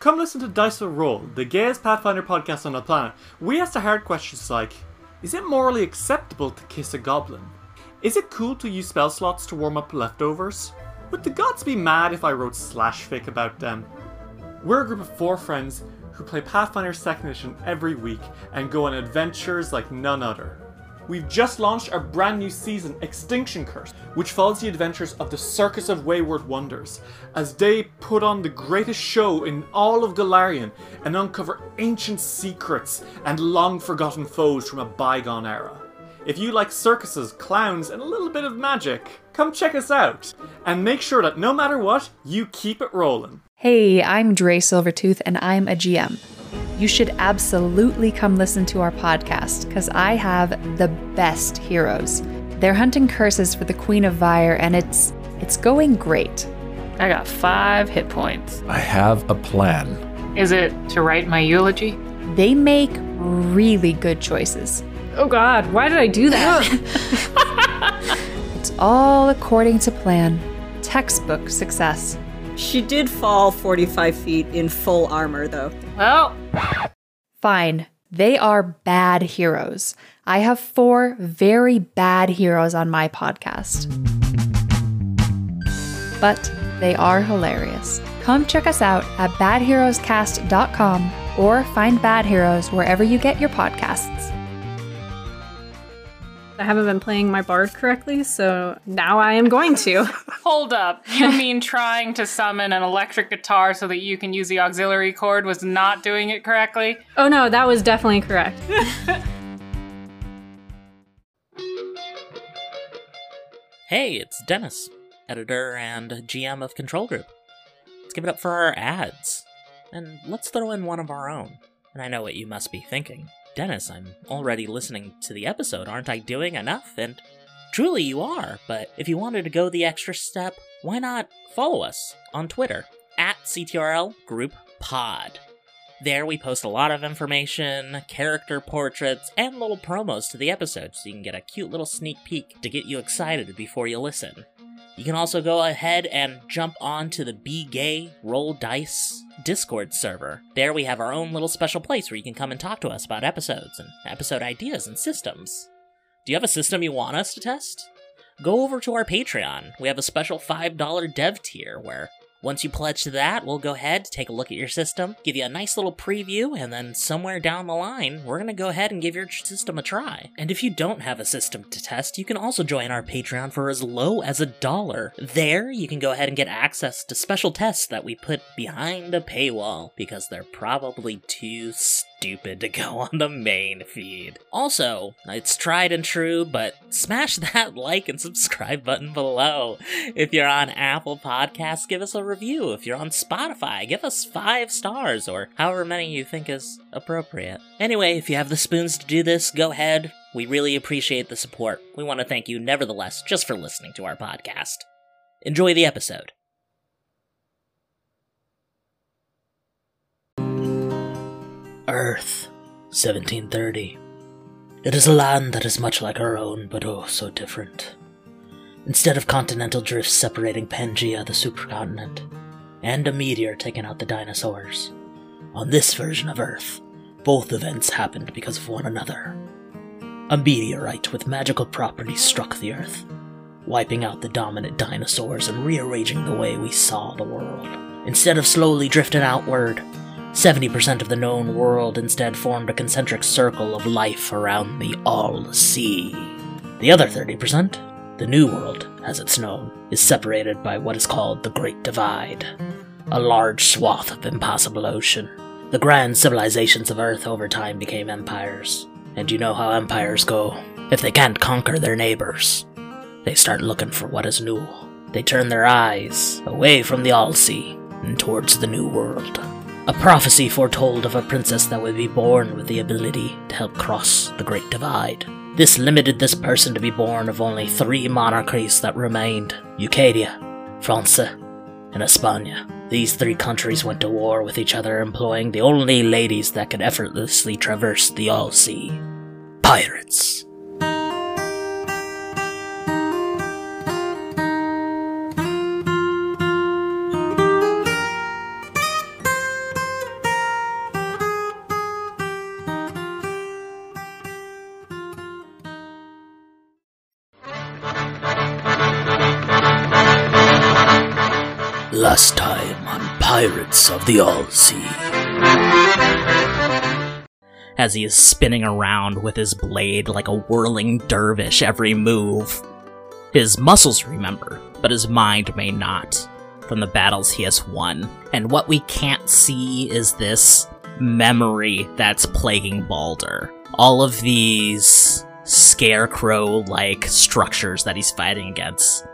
Come listen to Dice Roll, the gayest Pathfinder podcast on the planet. We ask the hard questions like Is it morally acceptable to kiss a goblin? Is it cool to use spell slots to warm up leftovers? Would the gods be mad if I wrote slash fic about them? We're a group of four friends who play Pathfinder 2nd Edition every week and go on adventures like none other. We've just launched our brand new season, Extinction Curse, which follows the adventures of the Circus of Wayward Wonders as they put on the greatest show in all of Golarion and uncover ancient secrets and long forgotten foes from a bygone era. If you like circuses, clowns, and a little bit of magic, come check us out. And make sure that no matter what, you keep it rolling. Hey, I'm Dre Silvertooth and I'm a GM. You should absolutely come listen to our podcast because I have the best heroes. They're hunting curses for the Queen of Vire and it's it's going great. I got five hit points. I have a plan. Is it to write my eulogy? They make really good choices. Oh god, why did I do that? It's all according to plan. Textbook success. She did fall 45 feet in full armor, though. well, Fine. They are bad heroes. I have four very bad heroes on my podcast. But they are hilarious. Come check us out at badheroescast.com or find Bad Heroes wherever you get your podcasts. I haven't been playing my bard correctly, so now I am going to. hold up. You mean trying to summon an electric guitar so that you can use the auxiliary cord was not doing it correctly? oh no, that was definitely correct. Hey, it's Dennis, editor and GM of Control Group. Let's give it up for our ads. And let's throw in one of our own. And I know what you must be thinking. Dennis, I'm already listening to the episode. Aren't I doing enough? And truly you are. But if you wanted to go the extra step, why not follow us on Twitter at CTRL Group Pod. There we post a lot of information, character portraits, and little promos to the episode so you can get a cute little sneak peek to get you excited before you listen. You can also go ahead and jump on to the Be Gay Roll Dice Discord server. There we have our own little special place where you can come and talk to us about episodes and episode ideas and systems. Do you have a system you want us to test? Go over to our Patreon. We have a special $5 dev tier where once you pledge to that, we'll go ahead, take a look at your system, give you a nice little preview, and then somewhere down the line, we're gonna go ahead and give your system a try. And if you don't have a system to test, you can also join our Patreon for as low as a dollar. There, you can go ahead and get access to special tests that we put behind a paywall, because they're probably too stupid to go on the main feed. Also, it's tried and true, but smash that like and subscribe button below. If you're on Apple Podcasts, give us a review. If you're on Spotify, give us five stars or however many you think is appropriate. Anyway, if you have the spoons to do this, go ahead. We really appreciate the support. We want to thank you, nevertheless, just for listening to our podcast. Enjoy the episode. Earth, 1730. It is a land that is much like our own, but oh so different. Instead of continental drifts separating Pangea, the supercontinent, and a meteor taking out the dinosaurs, on this version of Earth, both events happened because of one another. A meteorite with magical properties struck the Earth, wiping out the dominant dinosaurs and rearranging the way we saw the world. Instead of slowly drifting outward, 70% of the known world instead formed a concentric circle of life around the All Sea. The other 30%, the New World, as it's known, is separated by what is called the Great Divide, a large swath of impassable ocean. The grand civilizations of Earth over time became empires, and you know how empires go. If they can't conquer their neighbors, they start looking for what is new. They turn their eyes away from the All Sea and towards the New World. A prophecy foretold of a princess that would be born with the ability to help cross the Great Divide. This limited this person to be born of only three monarchies that remained Eucadia, France, and España. These three countries went to war with each other, employing the only ladies that could effortlessly traverse the All Sea pirates. The All Sea. As he is spinning around with his blade like a whirling dervish every move. His muscles remember, but his mind may not from the battles he has won. And what we can't see is this memory that's plaguing Balder. All of these scarecrow like structures that he's fighting against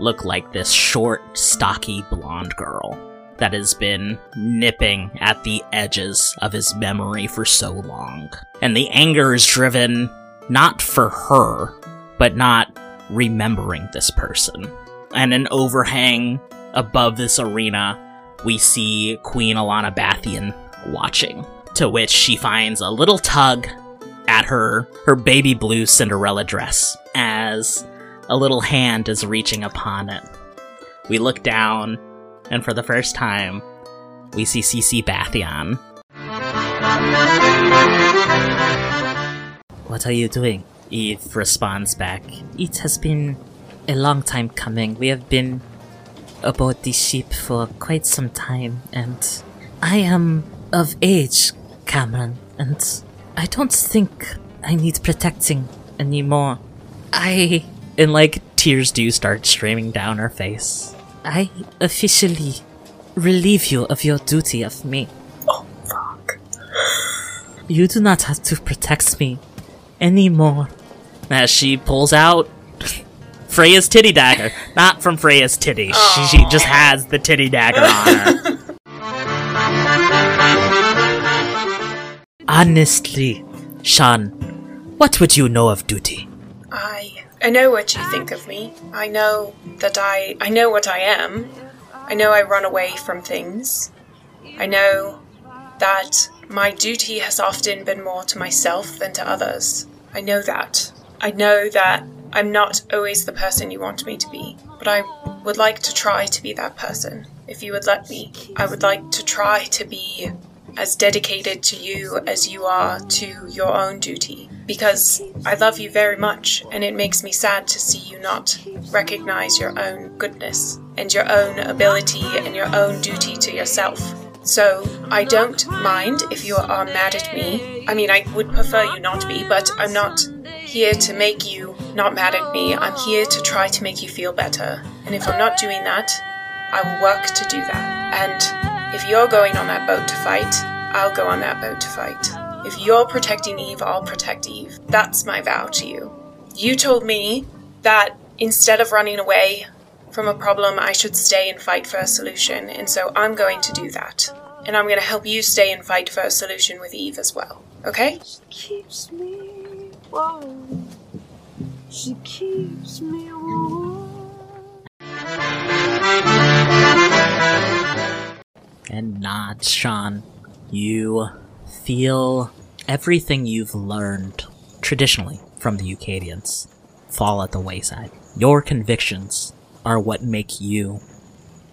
look like this short, stocky blonde girl that has been nipping at the edges of his memory for so long. And the anger is driven not for her, but not remembering this person. And an overhang above this arena, we see Queen Alana Bathian watching, to which she finds a little tug at her her baby blue Cinderella dress as a little hand is reaching upon it. We look down, and for the first time, we see CC Bathian. What are you doing? Eve responds back. It has been a long time coming. We have been aboard the ship for quite some time, and I am of age, Cameron, and I don't think I need protecting anymore. I. And like tears do start streaming down her face. I officially relieve you of your duty of me. Oh, fuck. You do not have to protect me anymore. As she pulls out Freya's titty dagger. Not from Freya's titty. She, she oh. just has the titty dagger on her. Honestly, Sean, what would you know of duty? I I know what you think of me. I know that I I know what I am. I know I run away from things. I know that my duty has often been more to myself than to others. I know that. I know that I'm not always the person you want me to be, but I would like to try to be that person. If you would let me, I would like to try to be as dedicated to you as you are to your own duty. Because I love you very much, and it makes me sad to see you not recognize your own goodness and your own ability and your own duty to yourself. So I don't mind if you are mad at me. I mean, I would prefer you not be, but I'm not here to make you not mad at me. I'm here to try to make you feel better. And if I'm not doing that, I will work to do that. And if you're going on that boat to fight, I'll go on that boat to fight. If you're protecting Eve, I'll protect Eve. That's my vow to you. You told me that instead of running away from a problem, I should stay and fight for a solution, and so I'm going to do that. And I'm going to help you stay and fight for a solution with Eve as well. Okay? She keeps me warm. She keeps me warm. and not, Sean. You feel everything you've learned traditionally from the Eucadians fall at the wayside. Your convictions are what make you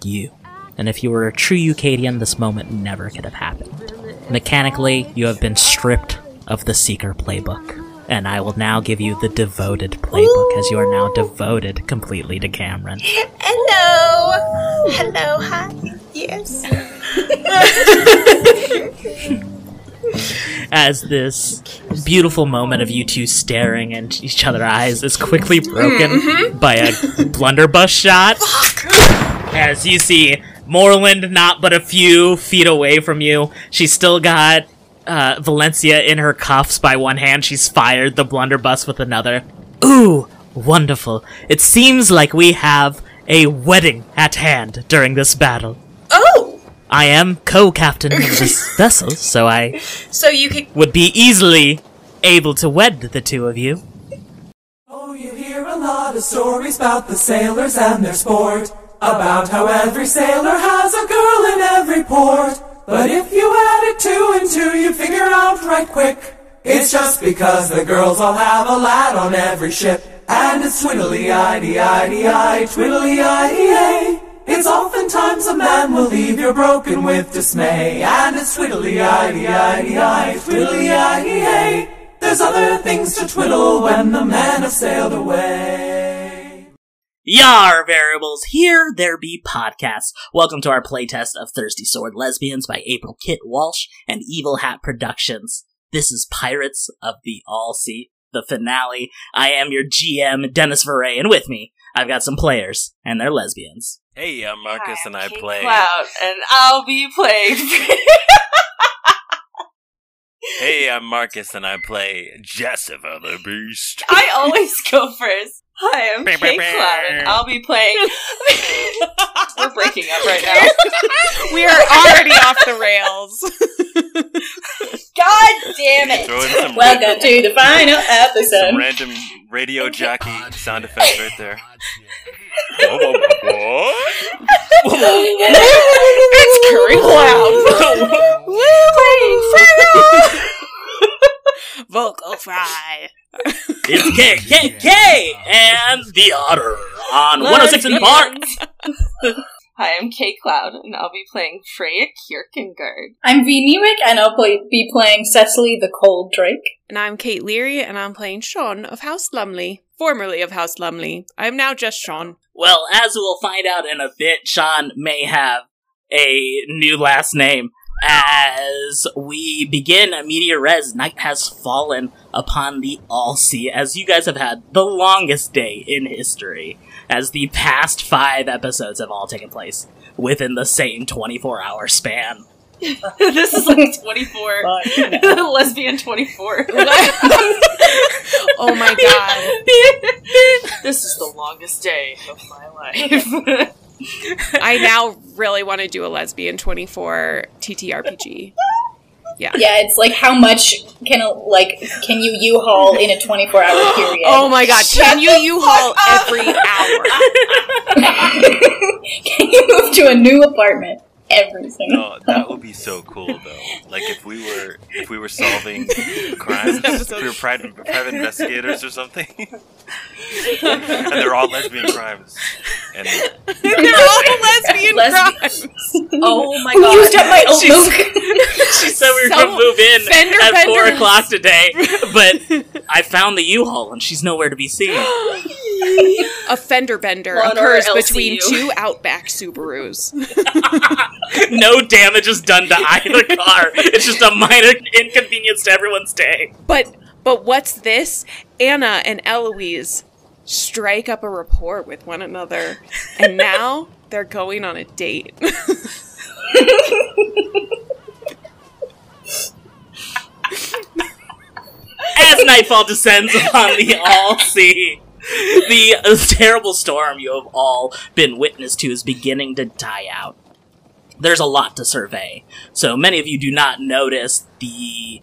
you. And if you were a true Eucadian, this moment never could have happened. Mechanically, you have been stripped of the Seeker playbook. And I will now give you the devoted playbook, as you are now devoted completely to Cameron. Hello! Hello, hi. Yes. as this beautiful moment of you two staring into each other's eyes is quickly broken by a blunderbuss shot. As you see Moreland not but a few feet away from you, she's still got uh, Valencia in her cuffs by one hand. She's fired the blunderbuss with another. Ooh, wonderful. It seems like we have a wedding at hand during this battle. Oh! I am co-captain of this vessel, so I So you could. would be easily able to wed the two of you. Oh, you hear a lot of stories about the sailors and their sport. About how every sailor has a girl in every port. But if you add it two and two, you figure out right quick. It's just because the girls all have a lad on every ship. And it's twiddly-i-dee-i-dee-i, twiddly-i-dee-ay. It's oftentimes a man will leave you broken with dismay. And it's twiddly-i-dee-i-dee-i, twiddly-i-dee-ay. There's other things to twiddle when the man has sailed away. Yar variables, here there be podcasts. Welcome to our playtest of Thirsty Sword Lesbians by April Kit Walsh and Evil Hat Productions. This is Pirates of the All Sea, the finale. I am your GM, Dennis Veray, and with me, I've got some players, and they're lesbians. Hey, I'm Marcus, and I play. Cloud, and I'll be playing. Hey, I'm Marcus, and I play Jessica the Beast. I always go first. Hi, I'm Kate Cloud, and I'll be playing. We're breaking up right now. we are already off the rails. God damn it! Throw in some Welcome random, to the final episode. some random radio jockey sound effects right there. It's Curry Cloud. Vocal fry. It's K K K and the Otter on 106 in Park. Hi, I'm Kate Cloud, and I'll be playing Freya Kierkegaard. I'm V Newick, and I'll play, be playing Cecily the Cold Drake. And I'm Kate Leary, and I'm playing Sean of House Lumley, formerly of House Lumley. I am now just Sean. Well, as we'll find out in a bit, Sean may have a new last name. As we begin a Media Res, night has fallen upon the All Sea, as you guys have had the longest day in history, as the past five episodes have all taken place within the same 24 hour span. this is like 24. Lesbian 24. Oh my god. this is the longest day of my life. I now really want to do a lesbian 24 TTRPG. Yeah. Yeah, it's like how much can a, like can you U-Haul in a 24 hour period? Oh my god, can you U-Haul every hour? can you move to a new apartment every single? No, that would be so cool though. Like if we were if we were solving crimes, if we were private, private investigators or something, and they're all lesbian crimes, and They're all lesbian Lesbian- crimes. Oh my Who god! used up my old She's- milk? She said we were So- going to move in fender at 4 benders. o'clock today, but I found the U-Haul and she's nowhere to be seen. A fender bender One occurs between two Outback Subarus. no damage is done to either car. It's just a minor inconvenience to everyone's day. But but what's this? Anna and Eloise strike up a rapport with one another, and now they're going on a date. As nightfall descends upon the all sea, the terrible storm you have all been witness to is beginning to die out. There's a lot to survey, so many of you do not notice the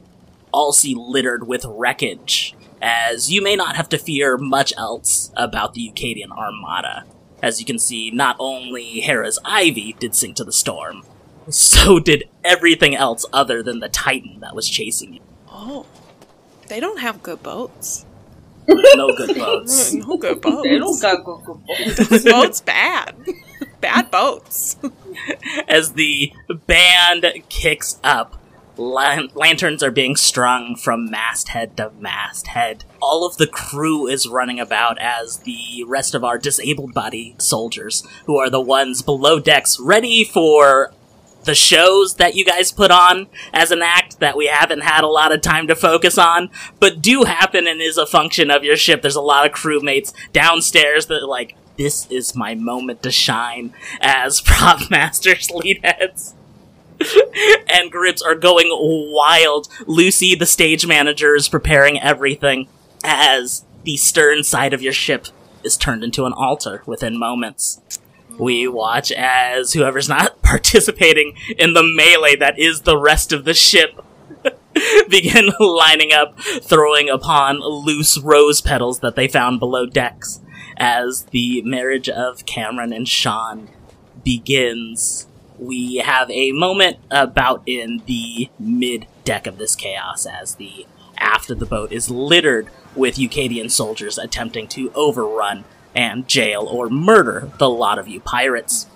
all sea littered with wreckage, as you may not have to fear much else about the Eucadian Armada. As you can see, not only Hera's Ivy did sink to the storm, so did everything else other than the Titan that was chasing you. oh, they don't have good boats. No good boats. No good boats. They don't got good, good boys. Those boats bad. Bad boats. As the band kicks up, lan- lanterns are being strung from masthead to masthead. All of the crew is running about as the rest of our disabled body soldiers, who are the ones below decks, ready for the shows that you guys put on as an act that we haven't had a lot of time to focus on, but do happen and is a function of your ship. There's a lot of crewmates downstairs that like, this is my moment to shine as prop masters, lead heads. and grips are going wild. Lucy, the stage manager, is preparing everything as the stern side of your ship is turned into an altar within moments. We watch as whoever's not participating in the melee that is the rest of the ship begin lining up, throwing upon loose rose petals that they found below decks as the marriage of Cameron and Sean begins. We have a moment about in the mid deck of this chaos as the aft of the boat is littered with Eucadian soldiers attempting to overrun and jail or murder the lot of you pirates.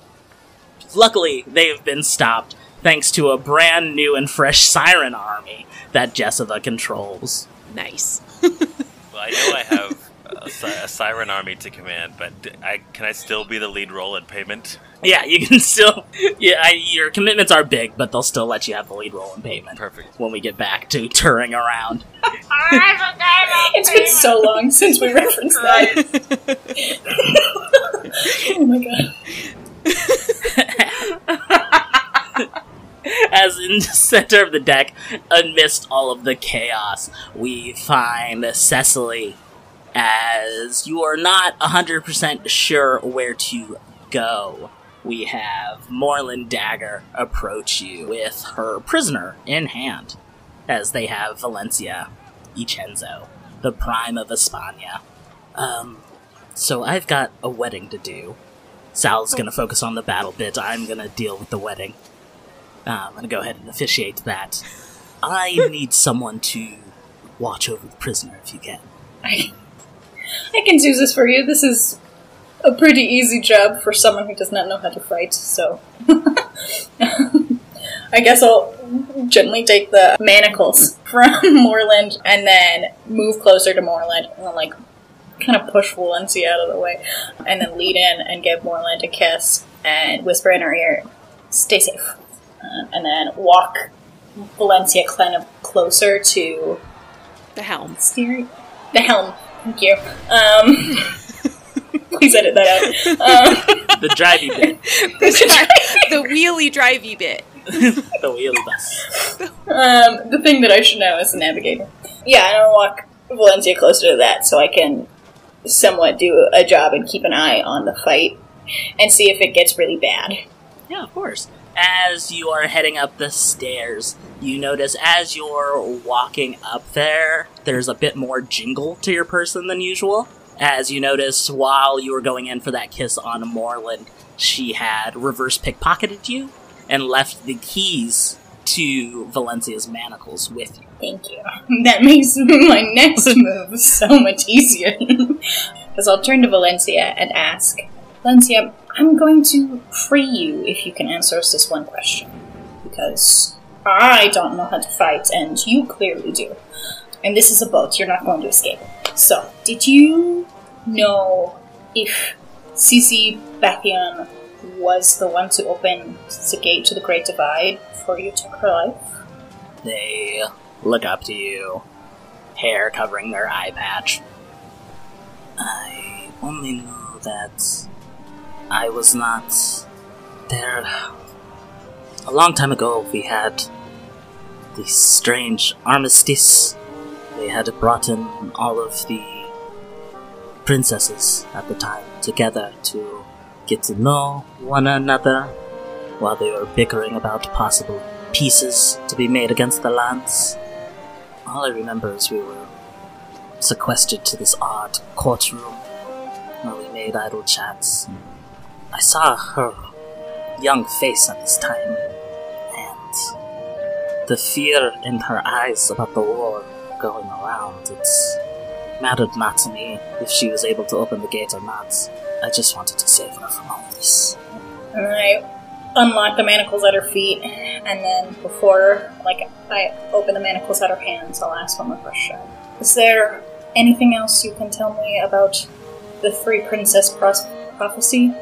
Luckily, they have been stopped thanks to a brand new and fresh siren army that Jessica controls. Nice. well, I know I have a, a siren army to command, but d- I can I still be the lead role in payment? Yeah, you can still. Yeah, I, your commitments are big, but they'll still let you have the lead role in payment. Perfect. When we get back to touring around. It's been so long since we referenced that. oh my god. As in the center of the deck, amidst all of the chaos, we find Cecily. As you are not 100% sure where to go, we have Moreland Dagger approach you with her prisoner in hand, as they have Valencia Icenzo, the prime of Espana. Um, so I've got a wedding to do. Sal's gonna focus on the battle bit. I'm gonna deal with the wedding. Uh, I'm gonna go ahead and officiate that. I need someone to watch over the prisoner if you can. I, can do this for you. This is a pretty easy job for someone who does not know how to fight, so. I guess I'll gently take the manacles from Moreland and then move closer to Moreland and then, like, kind of push Valencia out of the way and then lead in and give Moreland a kiss and whisper in her ear, stay safe. Uh, and then walk Valencia kind of closer to the helm. Steering the helm. Thank you. Um, please edit that out. Um, The drivey bit. the, the wheelie drivey bit. the wheelie bus. um, the thing that I should know is the navigator. Yeah, and I'll walk Valencia closer to that so I can somewhat do a job and keep an eye on the fight and see if it gets really bad. Yeah, of course. As you are heading up the stairs, you notice as you're walking up there, there's a bit more jingle to your person than usual. As you notice while you were going in for that kiss on Moreland, she had reverse pickpocketed you and left the keys to Valencia's manacles with you. Thank you. That makes my next move so much easier. Because I'll turn to Valencia and ask, Valencia, I'm going to free you if you can answer us this one question. Because I don't know how to fight, and you clearly do. And this is a boat, you're not going to escape. So, did you know if Sisi Bathian was the one to open the gate to the Great Divide before you took her life? They look up to you, hair covering their eye patch. I only know that I was not there. A long time ago, we had this strange armistice. They had brought in all of the princesses at the time together to get to know one another while they were bickering about possible pieces to be made against the lands. All I remember is we were sequestered to this odd courtroom where we made idle chats. I saw her young face at this time, and the fear in her eyes about the war going around, it mattered not to me if she was able to open the gate or not. I just wanted to save her from all this. And I unlock the manacles at her feet, and then before, like, I open the manacles at her hands, I'll ask one more question. Is there anything else you can tell me about the Three Princess pros- prophecy?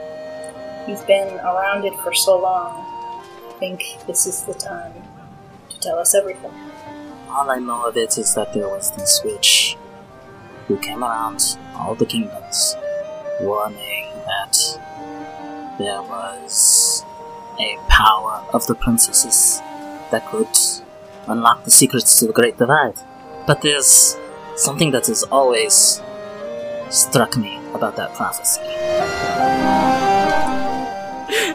You've been around it for so long. I think this is the time to tell us everything. All I know of it is that there was this witch who came around all the kingdoms, warning that there was a power of the princesses that could unlock the secrets to the Great Divide. But there's something that has always struck me about that prophecy.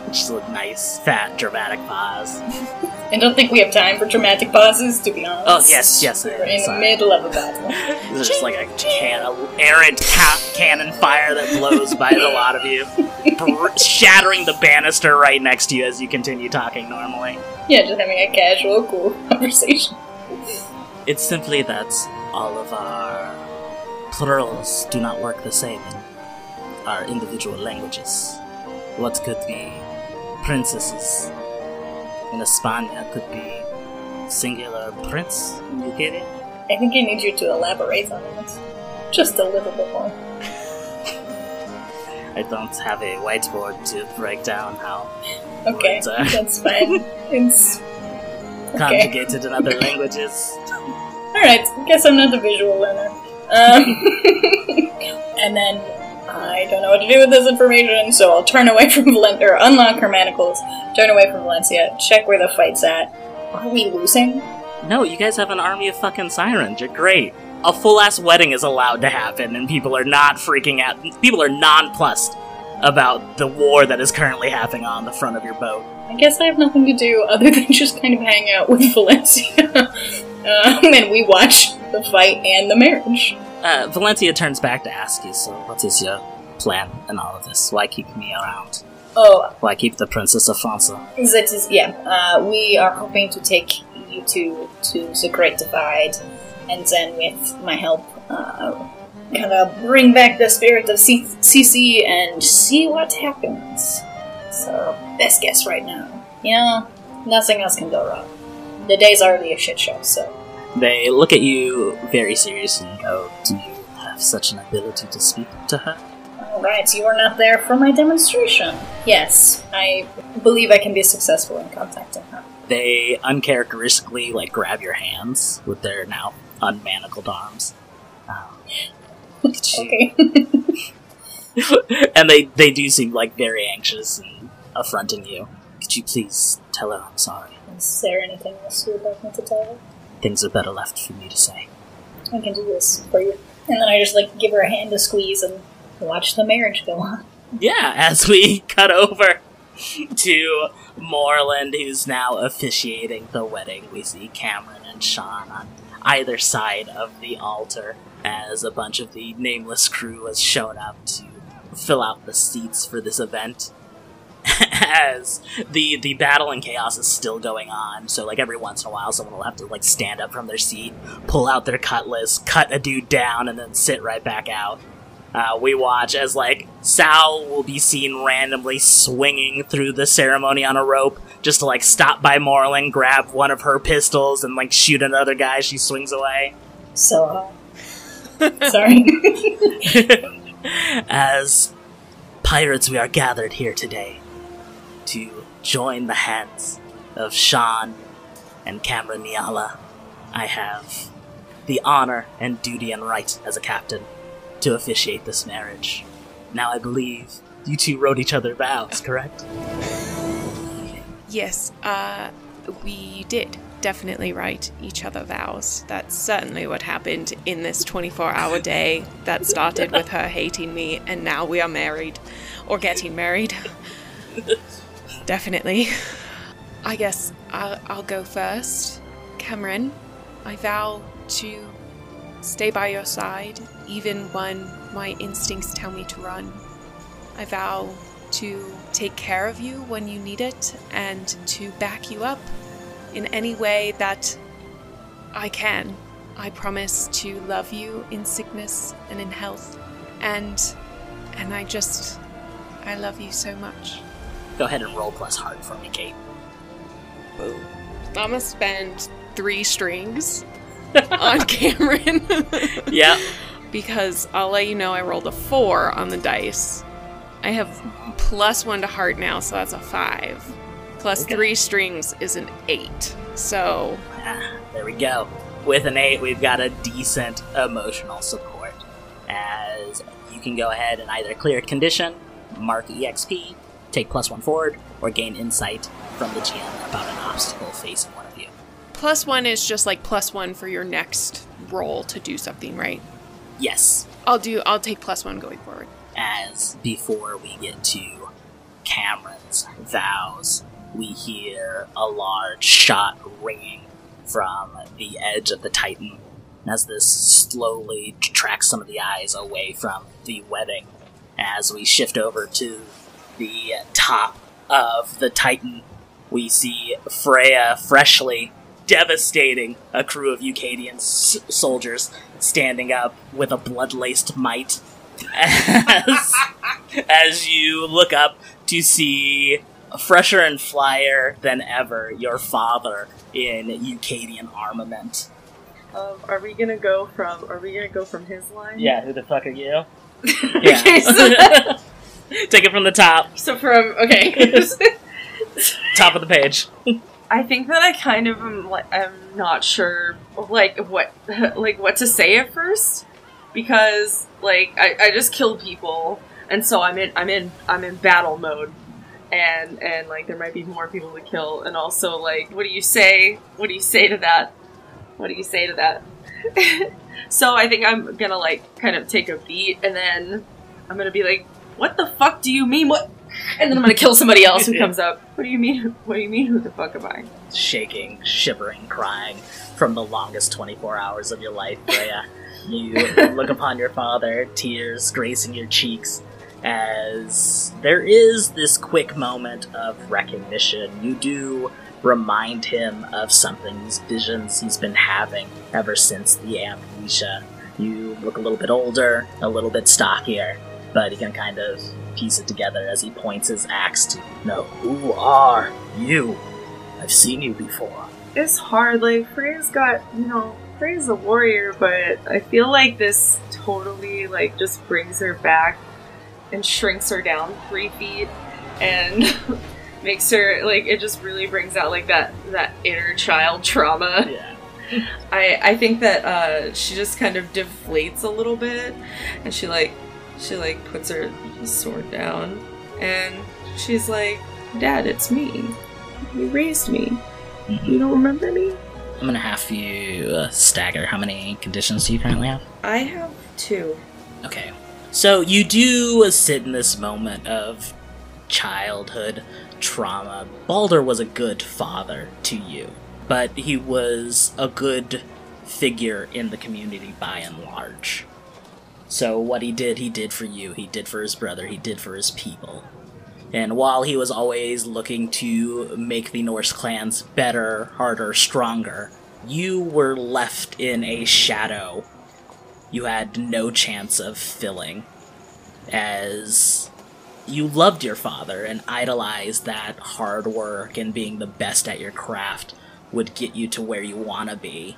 Just a nice, fat, dramatic pause. I don't think we have time for dramatic pauses, to be honest. Oh, yes, yes, We're in the middle of a battle. There's just like a can of errant ca- cannon fire that blows by the lot of you, br- shattering the banister right next to you as you continue talking normally. Yeah, just having a casual, cool conversation. It's simply that all of our plurals do not work the same in our individual languages. What could be princesses in Espana could be singular prince You get it? I think I need you to elaborate on it. Just a little bit more. I don't have a whiteboard to break down how Okay, that's fine. It's okay. conjugated in other languages. Alright, guess I'm not a visual learner. Um, and then I don't know what to do with this information, so I'll turn away from Valen- or unlock her manacles, turn away from Valencia, check where the fight's at. Are we losing? No, you guys have an army of fucking sirens. You're great. A full ass wedding is allowed to happen, and people are not freaking out. People are nonplussed about the war that is currently happening on the front of your boat. I guess I have nothing to do other than just kind of hang out with Valencia. um, and we watch the fight and the marriage. Uh, Valencia turns back to ask you, so what is your plan in all of this? Why keep me around? Oh, Why keep the Princess Afonso? that is, yeah. Uh, we are hoping to take you two to the Great Divide, and then with my help, uh, kind of bring back the spirit of C- CC and see what happens. So, best guess right now. You know, nothing else can go wrong. The day's already a shit show, so. They look at you very seriously and go, Do you have such an ability to speak to her? Alright, you were not there for my demonstration. Yes, I believe I can be successful in contacting her. They uncharacteristically like grab your hands with their now unmanacled arms. Um, Okay. and they, they do seem like very anxious and affronting you. Could you please tell her I'm sorry? Is there anything else you would like me to tell her? Things are better left for me to say. I can do this for you. And then I just like give her a hand to squeeze and watch the marriage go on. Yeah, as we cut over to Moreland, who's now officiating the wedding, we see Cameron and Sean on either side of the altar as a bunch of the nameless crew has shown up to fill out the seats for this event. As the the battle and chaos is still going on, so like every once in a while, someone will have to like stand up from their seat, pull out their cutlass, cut a dude down, and then sit right back out. Uh, we watch as like Sal will be seen randomly swinging through the ceremony on a rope just to like stop by Moreland, grab one of her pistols, and like shoot another guy. She swings away. So, uh, sorry. As pirates, we are gathered here today to join the hands of Sean and Cameron Niala. I have the honor and duty and right as a captain to officiate this marriage. Now, I believe you two wrote each other vows, correct? Yes, uh, we did definitely write each other vows. That's certainly what happened in this 24 hour day that started with her hating me, and now we are married. Or getting married. definitely. I guess I'll, I'll go first. Cameron, I vow to stay by your side even when my instincts tell me to run. I vow to take care of you when you need it and to back you up in any way that I can. I promise to love you in sickness and in health. And and I just I love you so much. Go ahead and roll plus heart for me, Kate. Boom. I'm gonna spend three strings on Cameron. Yeah. because I'll let you know I rolled a four on the dice. I have plus one to heart now, so that's a five. Plus Okay. three strings is an eight. So Ah, there we go. With an 8, we've got a decent emotional support. As you can go ahead and either clear a condition, mark EXP, take plus 1 forward, or gain insight from the GM about an obstacle facing one of you. plus one is just like plus one for your next roll to do something, right? Yes, I'll do I'll take plus one going forward. as before we get to Cameron's vows, we hear a large shot ringing from the edge of the Titan as this slowly tracks some of the eyes away from the wedding. As we shift over to the top of the Titan, we see Freya freshly devastating a crew of Eucadian s- soldiers standing up with a blood-laced might as, as you look up to see fresher and flyer than ever your father in Eucadian armament. Um, are we gonna go from? Are we gonna go from his line? Yeah, who the fuck are you? Okay, so, Take it from the top, so from okay. top of the page. I think that I kind of am like I'm not sure like what like what to say at first because like I, I just kill people and so I'm in I'm in I'm in battle mode and and like there might be more people to kill and also like what do you say what do you say to that what do you say to that so I think I'm gonna like kind of take a beat and then I'm gonna be like what the fuck do you mean? What? And then I'm gonna kill somebody else who comes up. What do you mean? What do you mean? Who the fuck am I? Shaking, shivering, crying from the longest 24 hours of your life, Freya. you look upon your father, tears gracing your cheeks, as there is this quick moment of recognition. You do remind him of something, these visions he's been having ever since the amnesia. You look a little bit older, a little bit stockier, but he can kind of piece it together as he points his axe to you. No, who are you? I've seen you before. it's hard. Like Freya's got, you know, Freya's a warrior, but I feel like this totally like just brings her back and shrinks her down three feet and makes her like it just really brings out like that that inner child trauma. Yeah. I I think that uh, she just kind of deflates a little bit, and she like she like puts her sword down, and she's like, "Dad, it's me. You raised me. You don't remember me? I'm gonna have you uh, stagger. How many conditions do you currently have? I have two. Okay. So you do sit in this moment of childhood trauma. Balder was a good father to you, but he was a good figure in the community by and large. So what he did, he did for you, he did for his brother, he did for his people. And while he was always looking to make the Norse clans better, harder, stronger, you were left in a shadow you had no chance of filling, as you loved your father and idolized that hard work and being the best at your craft would get you to where you want to be,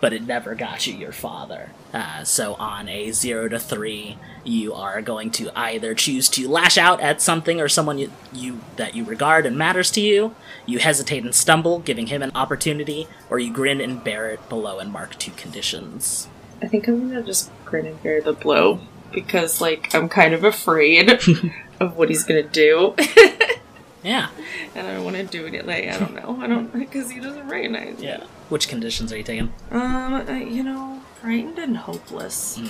but it never got you your father. Uh, so on a zero to three, you are going to either choose to lash out at something or someone you, you that you regard and matters to you. You hesitate and stumble, giving him an opportunity, or you grin and bear it below and mark two conditions. I think I'm gonna just grin and bear the blow because, like, I'm kind of afraid of what he's gonna do, Yeah. and I don't want to do it. Like, I don't know. I don't because he doesn't recognize. me. Which conditions are you taking? Um, uh, you know, frightened and hopeless.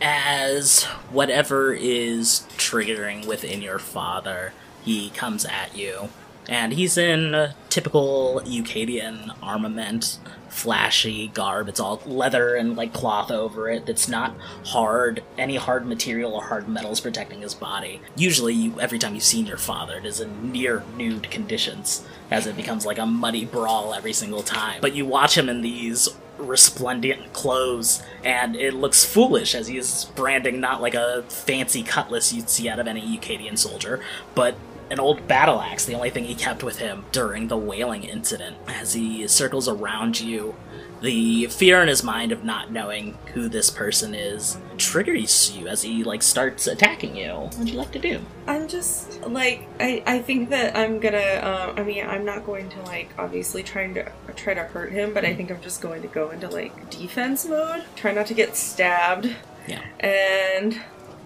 as whatever is triggering within your father, he comes at you. And he's in typical Eucadian armament, flashy garb. It's all leather and like cloth over it. It's not hard, any hard material or hard metals protecting his body. Usually, you, every time you've seen your father, it is in near nude conditions, as it becomes like a muddy brawl every single time. But you watch him in these resplendent clothes, and it looks foolish as he is branding not like a fancy cutlass you'd see out of any Eucadian soldier, but an old battle axe, the only thing he kept with him during the whaling incident. As he circles around you, the fear in his mind of not knowing who this person is triggers you as he like starts attacking you. What'd you like to do? I'm just like I, I think that I'm gonna uh, I mean I'm not going to like obviously trying to try to hurt him but I think I'm just going to go into like defense mode try not to get stabbed Yeah. and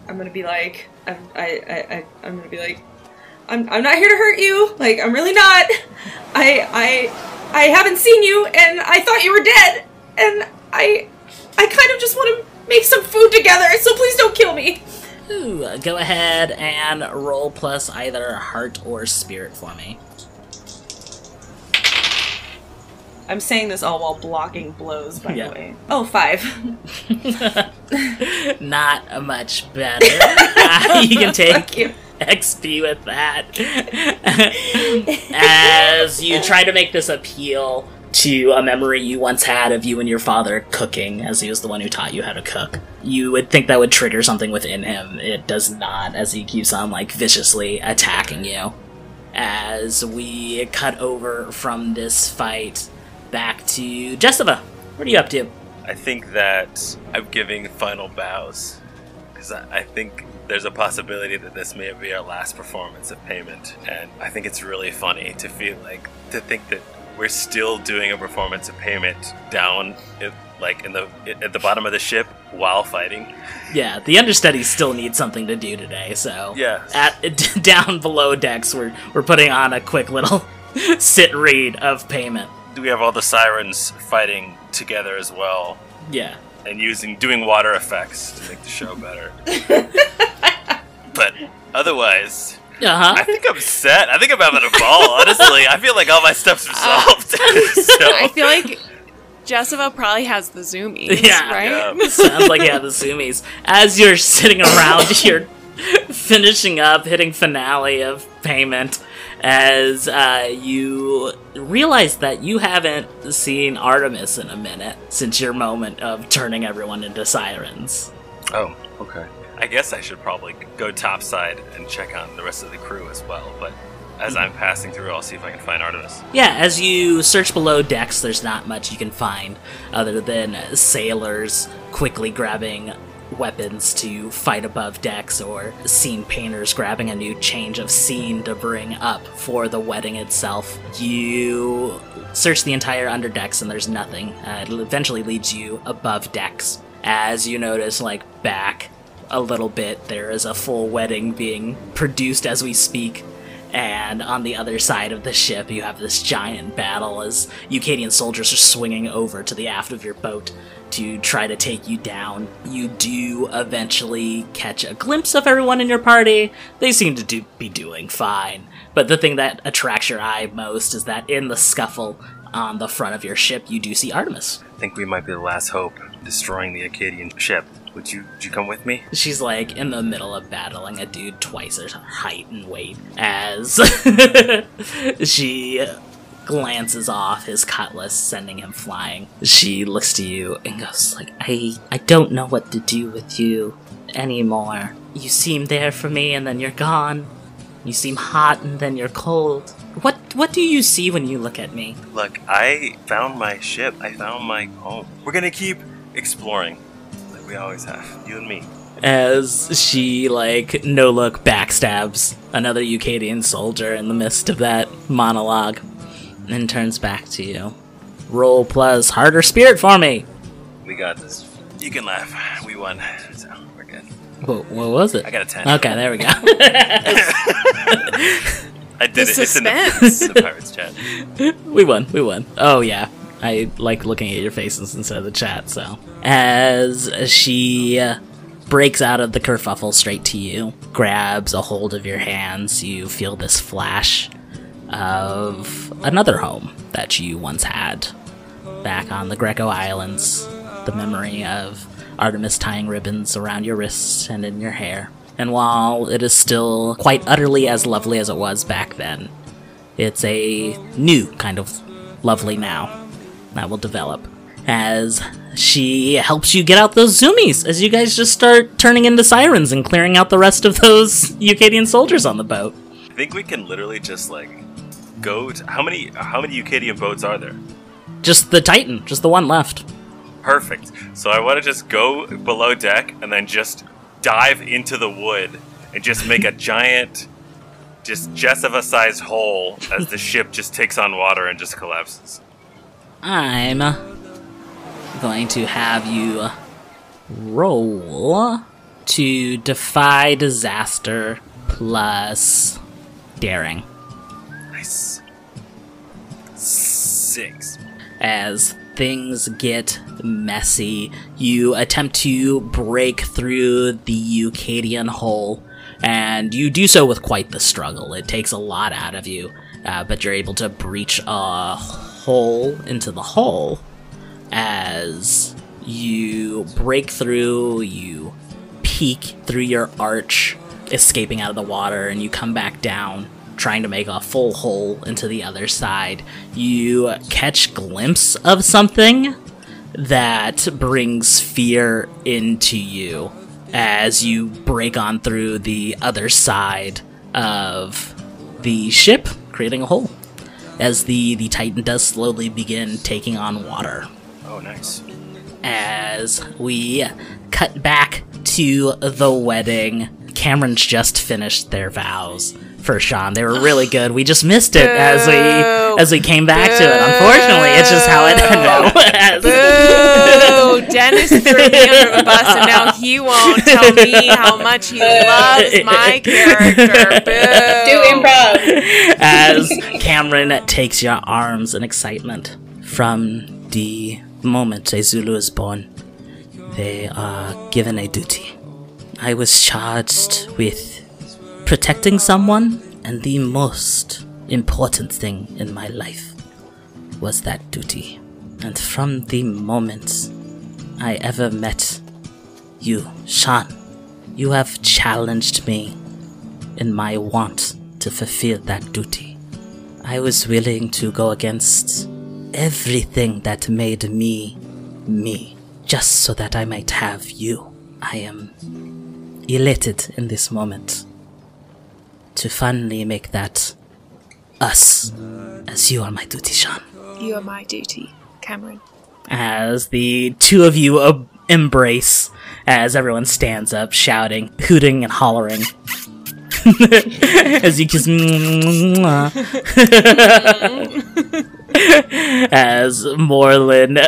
I'm gonna be like I'm I, I, I I'm gonna be like I'm, I'm not here to hurt you like I'm really not I I I haven't seen you and I thought you were dead and I I kind of just want to make some food together so please don't kill me Ooh, go ahead and roll plus either heart or spirit for me. I'm saying this all while blocking blows, by Yeah. the way. Oh, five. Not much better. Uh, you can take. XP with that. As you try to make this appeal to a memory you once had of you and your father cooking, as he was the one who taught you how to cook. You would think that would trigger something within him. It does not, as he keeps on, like, viciously attacking you. As we cut over from this fight back to Jessica. What are you up to? I think that I'm giving final bows because I, I think there's a possibility that this may be our last performance of payment, and I think it's really funny to feel like to think that we're still doing a performance of payment down, like in the at the bottom of the ship while fighting. Yeah, the understudies still need something to do today, so Yeah. At down below decks, we're we're putting on a quick little sit read of payment. Do we have all the sirens fighting together as well. Yeah. And using doing water effects to make the show better. but otherwise, Uh-huh. I think I'm set. I think I'm having a ball. Honestly, I feel like all my stuff's resolved. so, I feel like Jessica probably has the zoomies, Yeah. right? Sounds like yeah, the zoomies. As you're sitting around, you're finishing up, hitting finale of payment, as uh, you realize that you haven't seen Artemis in a minute since your moment of turning everyone into sirens. oh, okay. I guess I should probably go topside and check on the rest of the crew as well. But as I'm passing through, I'll see if I can find Artemis. Yeah, as you search below decks, there's not much you can find other than sailors quickly grabbing weapons to fight above decks or scene painters grabbing a new change of scene to bring up for the wedding itself. You search the entire underdecks and there's nothing. Uh, it eventually leads you above decks. As you notice, like back a little bit, there is a full wedding being produced as we speak. And on the other side of the ship, you have this giant battle as Eucadian soldiers are swinging over to the aft of your boat to try to take you down. You do eventually catch a glimpse of everyone in your party. They seem to do, be doing fine. But the thing that attracts your eye most is that in the scuffle on the front of your ship, you do see Artemis. I think we might be the last hope destroying the Eucadian ship. Would you would you come with me? She's like in the middle of battling a dude twice her height and weight as she glances off his cutlass, sending him flying. She looks to you and goes like, I I don't know what to do with you anymore. You seem there for me and then you're gone. You seem hot and then you're cold. What what do you see when you look at me? Look, I found my ship. I found my home. We're gonna keep exploring, we always have. You and me. as she like no look backstabs another Eucadian soldier in the midst of that monologue and turns back to you. Roll plus harder spirit for me. We got this. You can laugh. We won. So we're good. What, what was it? I got a 10. Okay, there we go. I did The it. It's in the, suspense. in the pirates chat. we won. We won. Oh yeah. I like looking at your faces instead of the chat. So as she uh, breaks out of the kerfuffle straight to you, grabs a hold of your hands, you feel this flash of another home that you once had back on the Greco Islands. The memory of Artemis tying ribbons around your wrists and in your hair. And while it is still quite utterly as lovely as it was back then, it's a new kind of lovely now that will develop as she helps you get out those zoomies as you guys just start turning into sirens and clearing out the rest of those Eucadian soldiers on the boat. I think we can literally just like go. To, how many how many Eucadian boats are there? Just the Titan, just the one left. Perfect. So I want to just go below deck and then just dive into the wood and just make a giant, just Jessica sized hole as the ship just takes on water and just collapses. I'm going to have you roll to defy disaster plus daring. Nice. Six. As things get messy, you attempt to break through the Eucadian hole, and you do so with quite the struggle. It takes a lot out of you, uh, but you're able to breach a hole into the hull as you break through, you peek through your arch, escaping out of the water, and you come back down, trying to make a full hole into the other side. You catch glimpse of something that brings fear into you as you break on through the other side of the ship, creating a hole. As the, the Titan does slowly begin taking on water. Oh, nice. as we cut back to the wedding. Cameron's just finished their vows for Sean. They were really good. We just missed it as we as we came back to it. Unfortunately, it's just how it no. Boo! Dennis threw me under the bus, and now he won't tell me how much he loves my character. Boo! Do improv. as Cameron takes your arms in excitement. From the moment a Zulu is born, they are given a duty. I was charged with protecting someone, and the most important thing in my life was that duty. And from the moment I ever met you, Sean, you have challenged me in my want to fulfill that duty. I was willing to go against everything that made me me, just so that I might have you. I am elated in this moment to finally make that us, as you are my duty, Sean. You are my duty, Cameron. As the two of you uh, embrace, as everyone stands up, shouting, hooting, and hollering. as you kiss as Moreland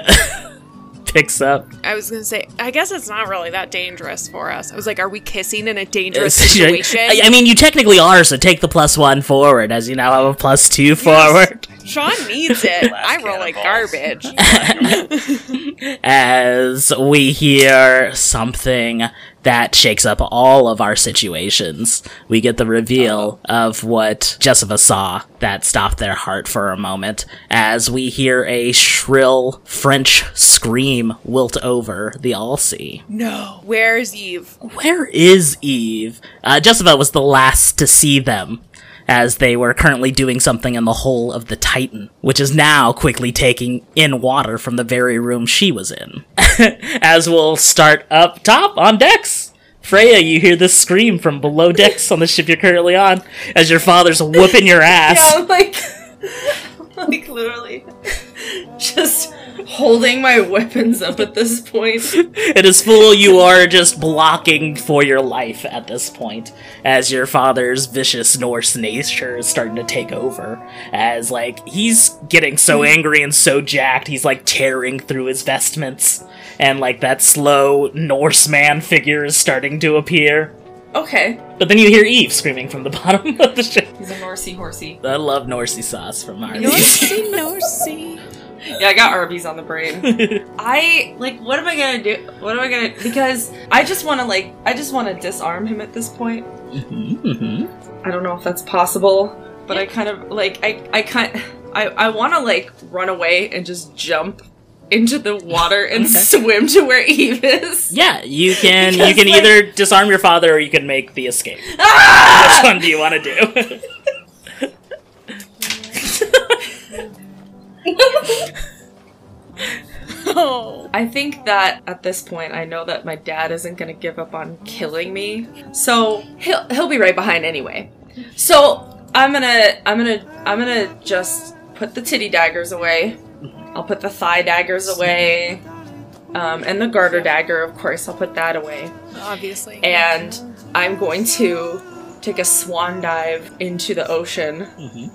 picks up. I was gonna say, I guess it's not really that dangerous for us. I was like, are we kissing in a dangerous situation? I, I mean, you technically are, so take the plus one forward, as you now have a plus two forward. Sean needs it. I roll like garbage. As we hear something that shakes up all of our situations, we get the reveal of what Jessica saw that stopped their heart for a moment as we hear a shrill French scream wilt over the Allsea. no. Where's Eve? Where is Eve? Uh, Jessica was the last to see them as they were currently doing something in the hull of the Titan, which is now quickly taking in water from the very room she was in. as we'll start up top on decks. Freya, you hear this scream from below decks on the ship you're currently on as your father's whooping your ass. Yeah, like, like literally, just holding my weapons up at this point. It is full you are just blocking for your life at this point as your father's vicious Norse nature is starting to take over as like he's getting so hmm. angry and so jacked he's like tearing through his vestments and like that slow Norse man figure is starting to appear. Okay, But then you hear Eve screaming from the bottom of the ship. he's a Norsey horsey. I love Norsey sauce from Arby's. Norsey, Norsey. Yeah, I got Arby's on the brain. I like. What am I gonna do? What am I gonna? Because I just want to like. I just want to disarm him at this point. Mm-hmm. I don't know if that's possible, but I kind of like. I. I kind. I. I want to like run away and just jump into the water and swim to where Eve is. Yeah, you can you can like- either disarm your father or you can make the escape. Ah! Which one do you want to do? I think that at this point, I know that my dad isn't gonna give up on killing me, so he'll he'll be right behind anyway. So I'm gonna I'm gonna I'm gonna just put the titty daggers away. I'll put the thigh daggers away, um, and the garter dagger, of course, I'll put that away. Obviously. And I'm going to take a swan dive into the ocean.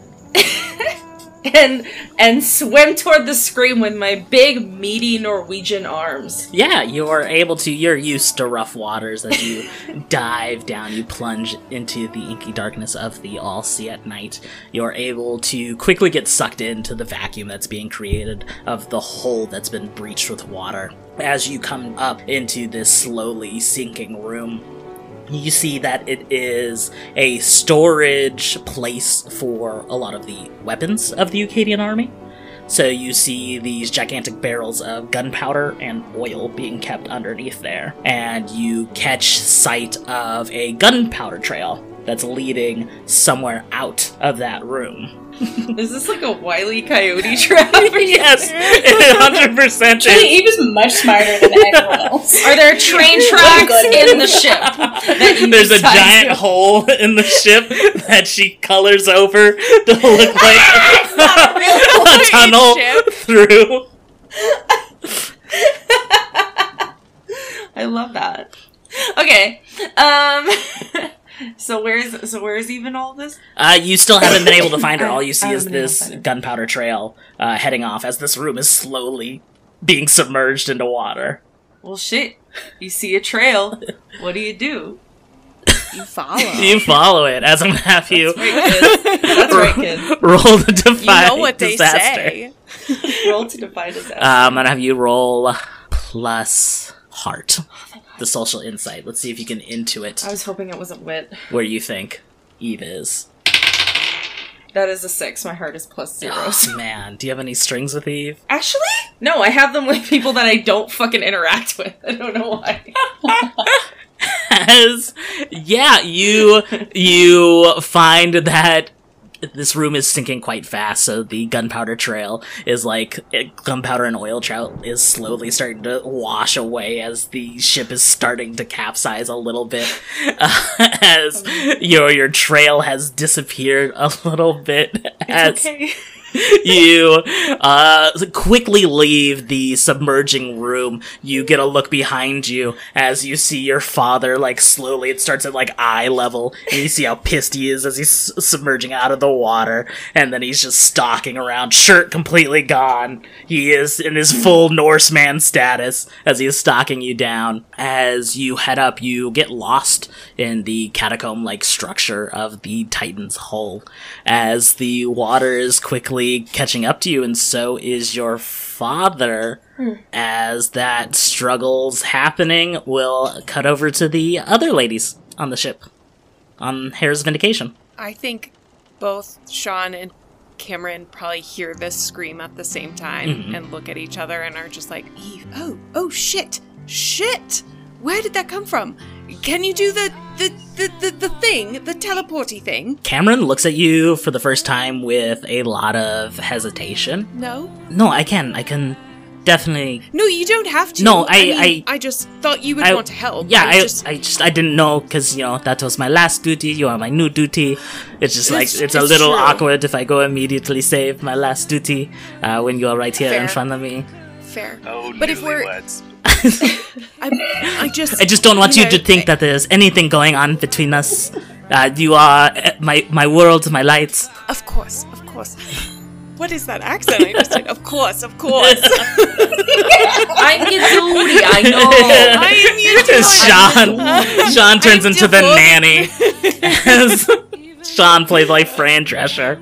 and and swim toward the scream with my big meaty Norwegian arms. yeah, you are able to. You're used to rough waters as you dive down. You plunge into the inky darkness of the All Sea at night. You're able to quickly get sucked into the vacuum that's being created of the hole that's been breached with water. As you come up into this slowly sinking room, you see that it is a storage place for a lot of the weapons of the Eucadian army. So you see these gigantic barrels of gunpowder and oil being kept underneath there. And you catch sight of a gunpowder trail that's leading somewhere out of that room. Is this like a wily coyote trap? yes, hundred percent. Actually, Eve is much smarter than everyone else. Are there train tracks in the ship? There's a giant to- hole in the ship that she colors over to look like a tunnel through. I love that. Okay. Um. So where's so where's even all this? Uh, you still haven't been able to find her. All you see is haven't been able to this gunpowder trail uh, heading off as this room is slowly being submerged into water. Well, shit. You see a trail. What do you do? You follow. You follow it as I'm gonna have you That's right, kids. roll to defy You know what they disaster. say. Roll to defy disaster. Uh, I'm gonna have you roll plus heart, the social insight. Let's see if you can intuit I was hoping it wasn't wit. where you think Eve is. That is a six. My heart is plus zero. Oh, man, do you have any strings with Eve? Actually, no. I have them with people that I don't fucking interact with. I don't know why. as yeah you you find that this room is sinking quite fast so the gunpowder trail is like gunpowder and oil trail is slowly starting to wash away as the ship is starting to capsize a little bit. Uh, as your your trail has disappeared a little bit. As okay. you uh, quickly leave the submerging room. You get a look behind you as you see your father, like, slowly, it starts at, like, eye level, and you see how pissed he is as he's submerging out of the water, and then he's just stalking around, shirt completely gone. He is in his full Norseman status as he is stalking you down. As you head up, you get lost in the catacomb-like structure of the Titan's hull, as the water is quickly catching up to you, and so is your father. As that struggle's happening, we'll cut over to the other ladies on the ship on Hare's Vindication. I think both Sean and Cameron probably hear this scream at the same time Mhm. and look at each other and are just like, oh, oh shit, shit! Where did that come from? Can you do the the the the, the thing, the teleporty thing? Cameron looks at you for the first time with a lot of hesitation. No, No, I can. I can definitely. no, you don't have to. No, I- mean, I- I just thought you would I- want to help. Yeah, I, just, I just I didn't know because you know that was my last duty. You are my new duty. It's just like It's- it's, a it's little true. awkward if I go immediately save my last duty uh, when you are right here in front of me. fair. Oh, But if we're- newlyweds. I, I just, I just don't want you, know, to think that there's anything going on between us. Uh, you are uh, my my world, my lights. Of course, of course. What is that accent I just did? Of course, of course. I'm your duty. I know. I am your Sean Sean turns I'm into the nanny as Sean plays like Fran Drescher.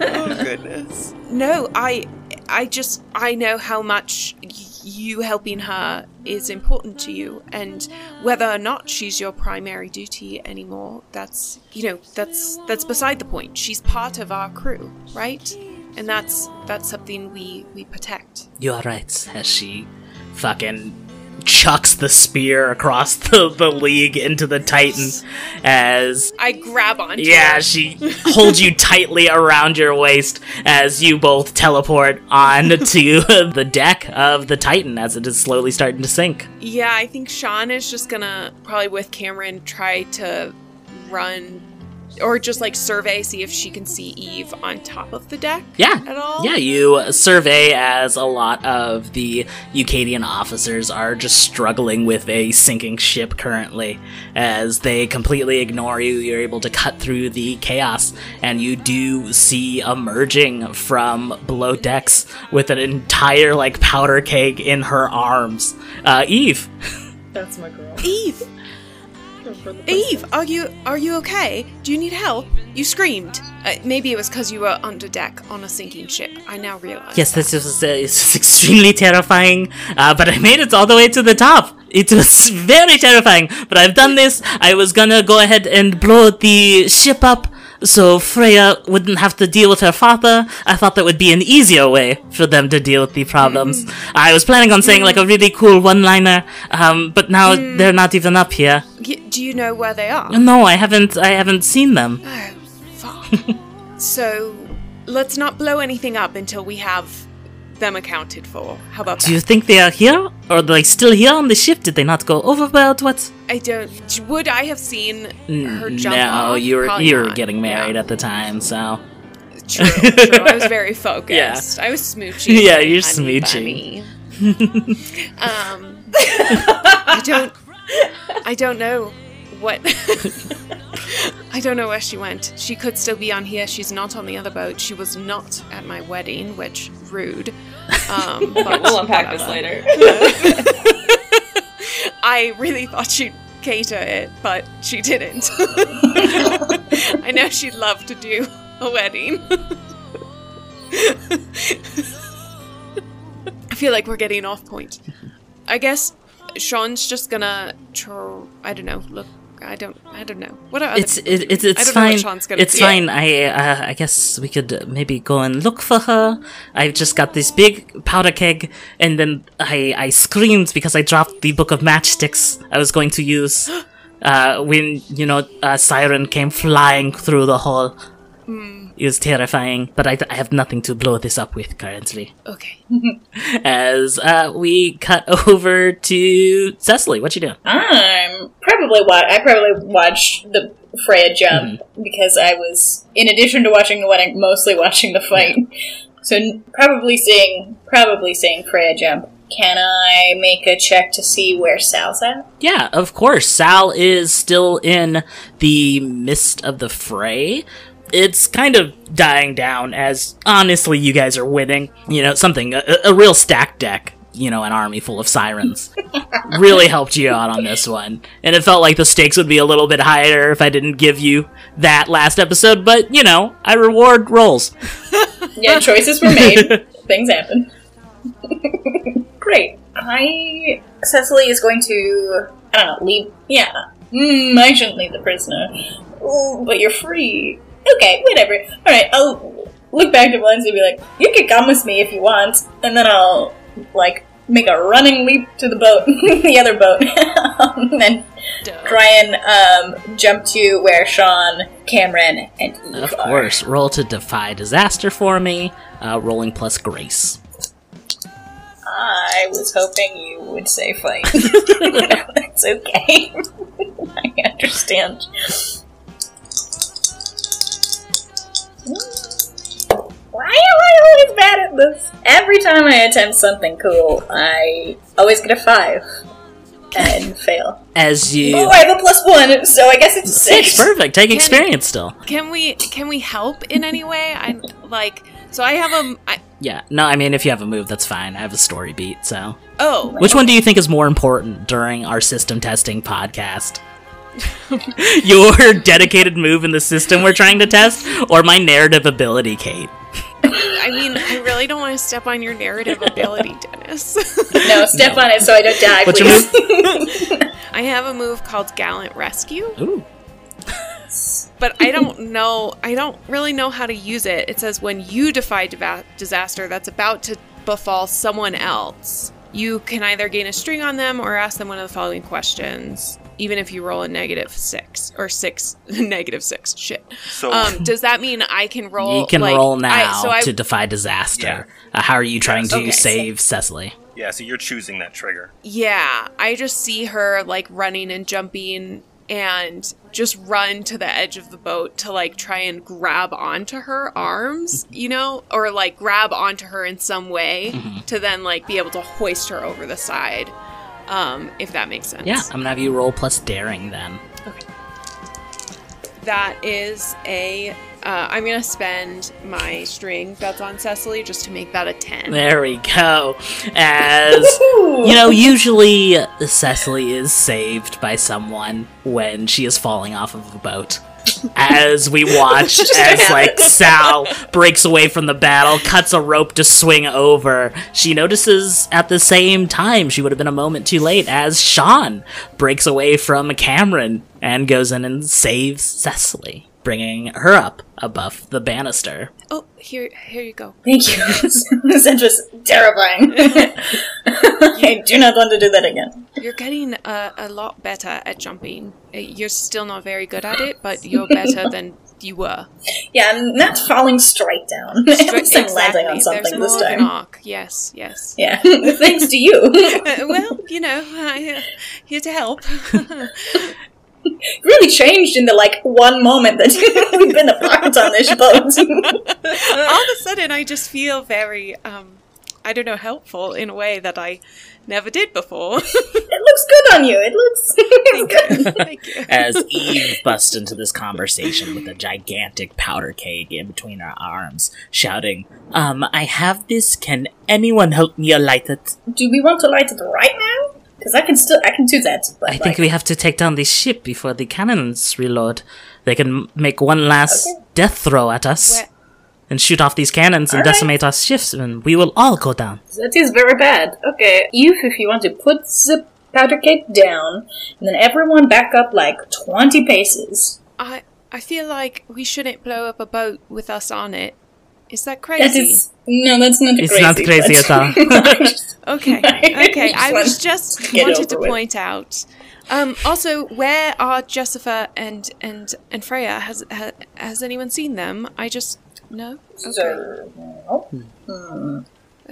oh goodness. No, I I just I know how much y- you helping her is important to you and whether or not she's your primary duty anymore, that's you know, that's that's beside the point. She's part of our crew, right? And that's that's something we we protect. You are right, as she fucking chucks the spear across the, the league into the Titan as I grab onto yeah, her. she holds you tightly around your waist as you both teleport on to the deck of the Titan as it is slowly starting to sink. Yeah, I think Sean is just gonna probably with Cameron try to run or just like survey, see if she can see Eve on top of the deck. Yeah. At all? Yeah, you survey as a lot of the Eucadian officers are just struggling with a sinking ship currently. As they completely ignore you, you're able to cut through the chaos, and you do see emerging from below decks with an entire, like, powder keg in her arms. Uh, Eve. That's my girl. Eve! Eve, are you are you okay? Do you need help? You screamed. Uh, maybe it was because you were under deck on a sinking ship. I now realize. Yes, this is, uh, extremely terrifying, uh, but I made it all the way to the top. It was very terrifying, but I've done this. I was gonna go ahead and blow the ship up so Freya wouldn't have to deal with her father. I thought that would be an easier way for them to deal with the problems. I was planning on saying like a really cool one-liner, um, but now they're not even up here. Y- do you know where they are? No, I haven't. I haven't seen them. Oh, fuck. so, let's not blow anything up until we have them accounted for. How about Do you think they are here, or are they still here on the ship? Did they not go overboard? What? I don't. Would I have seen her jump no, off? you were Probably you were not. getting married at the time, so True, true. I was very focused. I was smooching. Yeah, you're honey smooching. bunny. um, I don't. I don't know what. I don't know where she went. She could still be on here. She's not on the other boat. She was not at my wedding, which rude. Um, but We'll unpack this later. I really thought she'd cater it, but she didn't. I know she'd love to do a wedding. I feel like we're getting off point. I guess Sean's just gonna tr- I don't know. Look, I don't. I don't know. What are other It's people it, doing? it's I it's don't know what fine. Sean's gonna It's do. fine. I uh, I guess we could uh, maybe go and look for her. I've just got this big powder keg, and then I I screamed because I dropped the book of matchsticks I was going to use. Uh, when you know a siren came flying through the hall. Hmm. It was terrifying, but I, I have nothing to blow this up with currently. Okay. As uh, we cut over to Cecily, what you doing? I'm probably wa- I probably watched the Freya jump mm-hmm. because I was, in addition to watching the wedding, mostly watching the fight. So probably seeing probably seeing Freya jump. Can I make a check to see where Sal's at? Yeah, of course. Sal is still in the midst of the fray. It's kind of dying down as honestly you guys are winning. You know, something a, a real stack deck. You know, an army full of sirens really helped you out on this one, and it felt like the stakes would be a little bit higher if I didn't give you that last episode. But you know, I reward rolls. Yeah, choices were made. Things happen. Great. I Cecily is going to I don't know leave. Yeah, mm, I shouldn't leave the prisoner. Ooh, but you're free. Okay, whatever. All right, I'll look back to Valencia and be like, "You can come with me if you want," and then I'll like make a running leap to the boat, the other boat, and then try and um, jump to where Sean, Cameron, and Eve Of are. course, roll to defy disaster for me. Uh, rolling plus grace. I was hoping you would say fight. That's okay. I understand. Why am I always bad at this? Every time I attempt something cool, I always get a five and fail. As you Oh, I have a plus one, so I guess it's six. Six, perfect. Take experience still. Can we can we help in any way? I'm like so I have a I, Yeah, no, I mean, if you have a move, that's fine. I have a story beat, so. oh Which one do you think is more important during our system testing podcast? Your dedicated move in the system we're trying to test, or my narrative ability, Kate? I mean I really don't want to step on your narrative ability, Dennis. No, step on it so I don't die, What's your please. I have a move called Gallant Rescue. Ooh. But I don't know. I don't really know how to use it. It says when you defy deva- disaster that's about to befall someone else, you can either gain a string on them or ask them one of the following questions. Even if you roll a negative six or six, negative six, shit. So- um, does that mean I can roll? you can like, roll I- now so I, to defy disaster. Uh, how are you trying to Okay. save Cecily? Yeah, so you're choosing that trigger. Yeah, I just see her like running and jumping and just run to the edge of the boat to like try and grab onto her arms, you know, or like grab onto her in some way Mhm. to then like be able to hoist her over the side. Um, if that makes sense. Yeah, I'm gonna have you roll plus daring then. Okay. That is a. Uh, I'm gonna spend my string that's on Cecily just to make that a ten. There we go. As you know, usually Cecily is saved by someone when she is falling off of a boat. As we watch as like. Sal breaks away from the battle, cuts a rope to swing over, she notices at the same time she would have been a moment too late as Sean breaks away from Cameron and goes in and saves Cecily, bringing her up above the banister. Oh, here, here you go. Thank you. this is just terrifying. I do not want to do that again. You're getting uh, a lot better at jumping. Uh, You're still not very good at it, but you're better than you were. Yeah, I'm not falling straight down. At least I'm landing on There's something this more of an time. arc. Yes, yes. Yeah, thanks to you. Uh, well, you know, I, uh, here to help. really changed in the like one moment that we've been apart on this boat. All of a sudden, I just feel very um, I don't know, helpful in a way that I never did before. it looks good on you. It looks. it's good. Thank you. As Eve busts into this conversation with a gigantic powder keg in between her arms, shouting, Um, I have this. Can anyone help me light it? Do we want to light it right now? Because I can still, I can do that. But I think we have to take down this ship before the cannons reload. They can make one last death throw at us. Where- And shoot off these cannons and Alright. decimate our ships, and we will all go down. that is very bad. Okay, Eve, if you want to put the powder cake down, and then everyone back up like twenty paces. I I feel like we shouldn't blow up a boat with us on it. Is that That crazy? is no, that's not It's crazy. It's not crazy but- at all. Okay, okay. I was just wanted to over it. point out. Um, also, where are Jessica and and and Freya? Has ha, has anyone seen them? I just no. Okay. So, no. Hmm.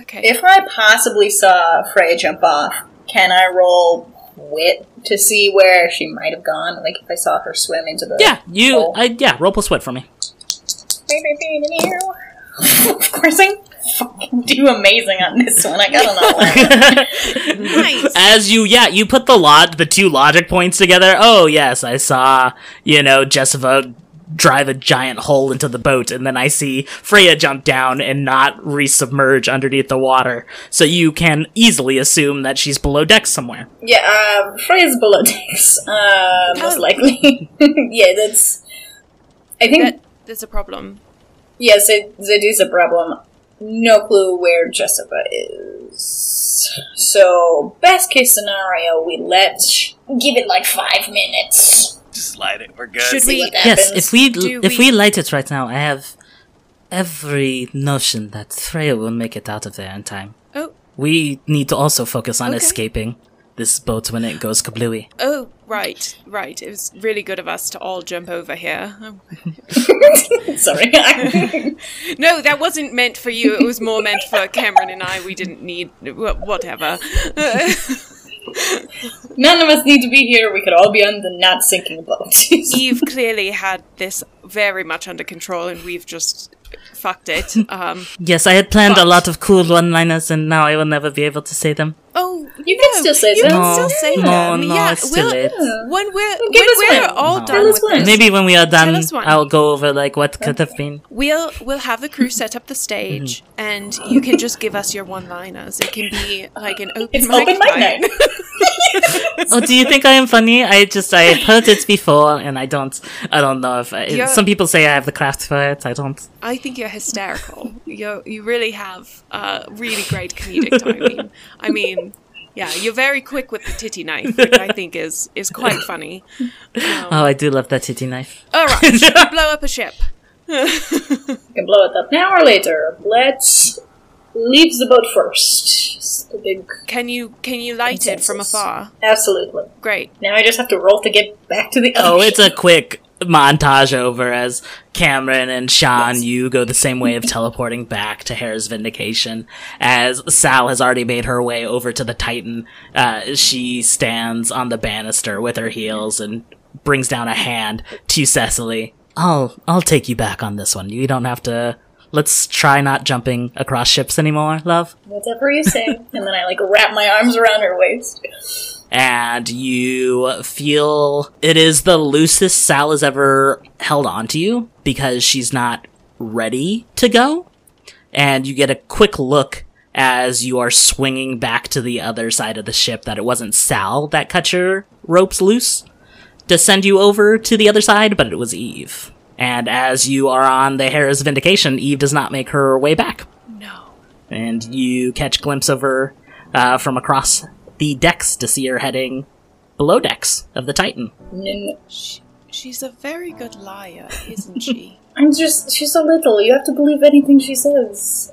Okay. If I possibly saw Freya jump off, can I roll wit to see where she might have gone? Like if I saw her swim into the Yeah, you. hole? I, yeah, roll plus wit for me. Of course I fucking do amazing on this one. I got an 11. nice. As you, yeah, you put the log, the two logic points together. Oh yes, I saw, you know, Jessica drive a giant hole into the boat, and then I see Freya jump down and not resubmerge underneath the water. So you can easily assume that she's below deck somewhere. Yeah, uh, Freya's below decks, uh, most likely. yeah, that's. I think That, there's a problem. Yes, it, it is a problem. No clue where Jessica is. So, best case scenario, we let give it like five minutes. Just light it. We're good. Should See we? Yes, if we Do if we- we light it right now, I have every notion that Freya will make it out of there in time. Oh, We need to also focus on Okay. escaping this boat when it goes kablooey. oh, right, right. It was really good of us to all jump over here. Sorry. No, that wasn't meant for you. It was more meant for Cameron and I. We didn't need whatever. None of us need to be here. We could all be on the not sinking boat. Eve clearly had this very much under control, and we've just fucked it. Um, Yes, I had planned But- a lot of cool one-liners, and now I will never be able to say them. Oh, You can still say you them. can No, still say no, them. no, yeah, it's too we'll, late. when we're Give when we're one. all No. done with this, Maybe when we are done. I'll go over like what could have been. we'll we'll have the crew set up the stage, and you can just give us your one-liners. It can be like an open It's mic open mic night. night. oh, do you think I am funny? I just I've heard it before, and I don't. I don't know if I, some people say I have the craft for it. I don't. I think you're hysterical. You you really have uh, really great comedic timing. I mean, yeah, you're very quick with the titty knife, which I think is is quite funny. Um, Oh, I do love that titty knife. all right, should blow up a ship? We can blow it up now or later. Let's leave the boat first. The big. Can you can you light it from afar? Absolutely. Great. Now I just have to roll to get back to the. Oh, it's a quick montage over as Cameron and Sean, Yes. you go the same way of teleporting back to Hare's Vindication. As Sal has already made her way over to the Titan, uh, she stands on the banister with her heels and brings down a hand to Cecily. I'll, I'll take you back on this one. You don't have to. Let's try not jumping across ships anymore, love. Whatever you say. and then I like wrap my arms around her waist. And you feel it is the loosest Sal has ever held onto you because she's not ready to go. And you get a quick look as you are swinging back to the other side of the ship that it wasn't Sal that cut your ropes loose to send you over to the other side, but it was Eve. And as you are on the Hera's Vindication, Eve does not make her way back. No. And you catch a glimpse of her uh, from across the decks to see her heading below decks of the Titan. N- She, she's a very good liar, isn't she? I'm just. She's so little. You have to believe anything she says.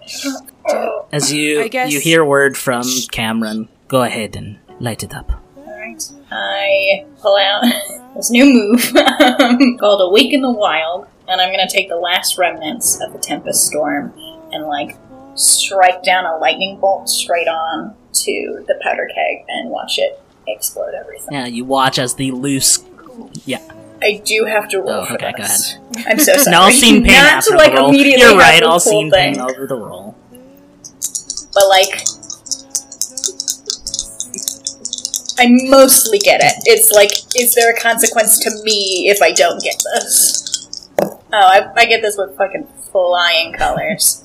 As you I guess- you hear word from Cameron, go ahead and light it up. Alright. I pull out this new move called Awaken the Wild, and I'm gonna take the last remnants of the Tempest Storm and, like, strike down a lightning bolt straight on to the powder keg and watch it explode everything. Yeah, you watch as the loose. Yeah, I do have to roll Oh, for okay, go this. I'm so sorry. no, I'll pain Not after to, like, the roll. immediately You're right. I'll scene pain over the roll. but like, I mostly get it. It's like, is there a consequence to me if I don't get this? Oh, I, I get this with fucking flying colors.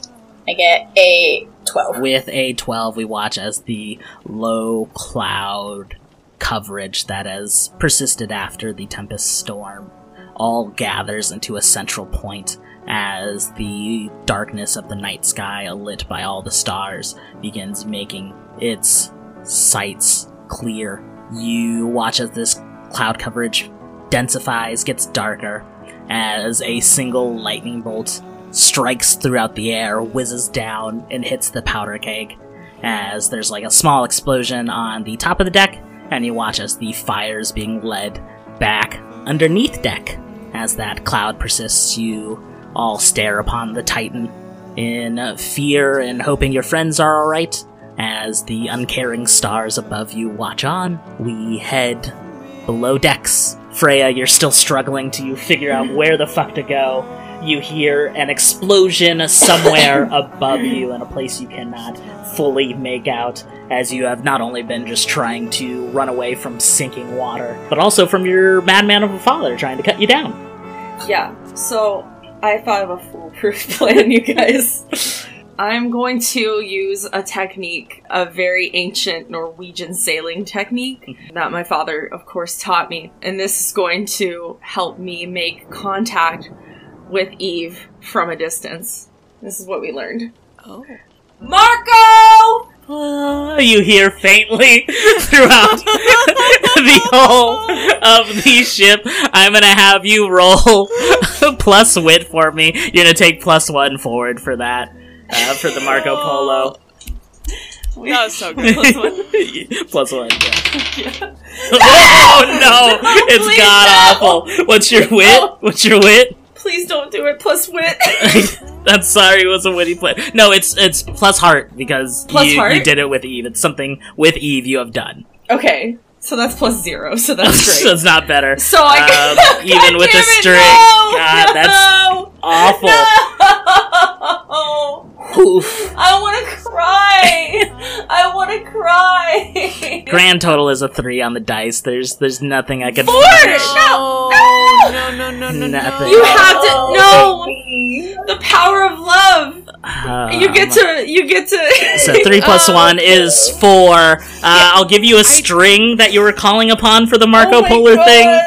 I get a 12. With a 12, we watch as the low cloud coverage that has persisted after the Tempest Storm all gathers into a central point as the darkness of the night sky, lit by all the stars, begins making its sights clear. You watch as this cloud coverage densifies, gets darker, as a single lightning bolt strikes throughout the air, whizzes down, and hits the powder keg. As there's like a small explosion on the top of the deck, and you watch as the fire is being led back underneath deck. As that cloud persists, you all stare upon the Titan in fear and hoping your friends are alright. As the uncaring stars above you watch on, we head below decks. Freya, you're still struggling to figure out where the fuck to go. You hear an explosion somewhere above you in a place you cannot fully make out, as you have not only been just trying to run away from sinking water, but also from your madman of a father trying to cut you down. Yeah, so I thought of a foolproof plan, you guys. I'm going to use a technique, a very ancient Norwegian sailing technique that my father, of course, taught me. And this is going to help me make contact with Eve from a distance. This is what we learned. Oh. Marco! Uh, you hear faintly throughout the whole of the ship. I'm gonna have you roll plus wit for me. You're gonna take plus one forward for that, uh, for the Marco Polo. That was so good. Plus one. plus one, yeah. oh no! It's god awful. What's your wit? What's your wit? Please don't do it. Plus wit. I'm sorry, it was a witty play. No, it's it's plus heart because Plus you, heart? you did it with Eve. It's something with Eve you have done. okay, so that's plus zero. So that's great. so it's not better. So I um, even with it, string. no! God, that's awful. No! Oof. I want to cry. I want to cry. Grand total is a three on the dice. There's there's nothing I could. Four. No. No, no, no, no, Nothing. You have to no. The power of love. you get Um, to. You get to. So three plus Oh, one is four. Uh, I'll give you a string that you were calling upon for the Marco Oh my Polar God. thing.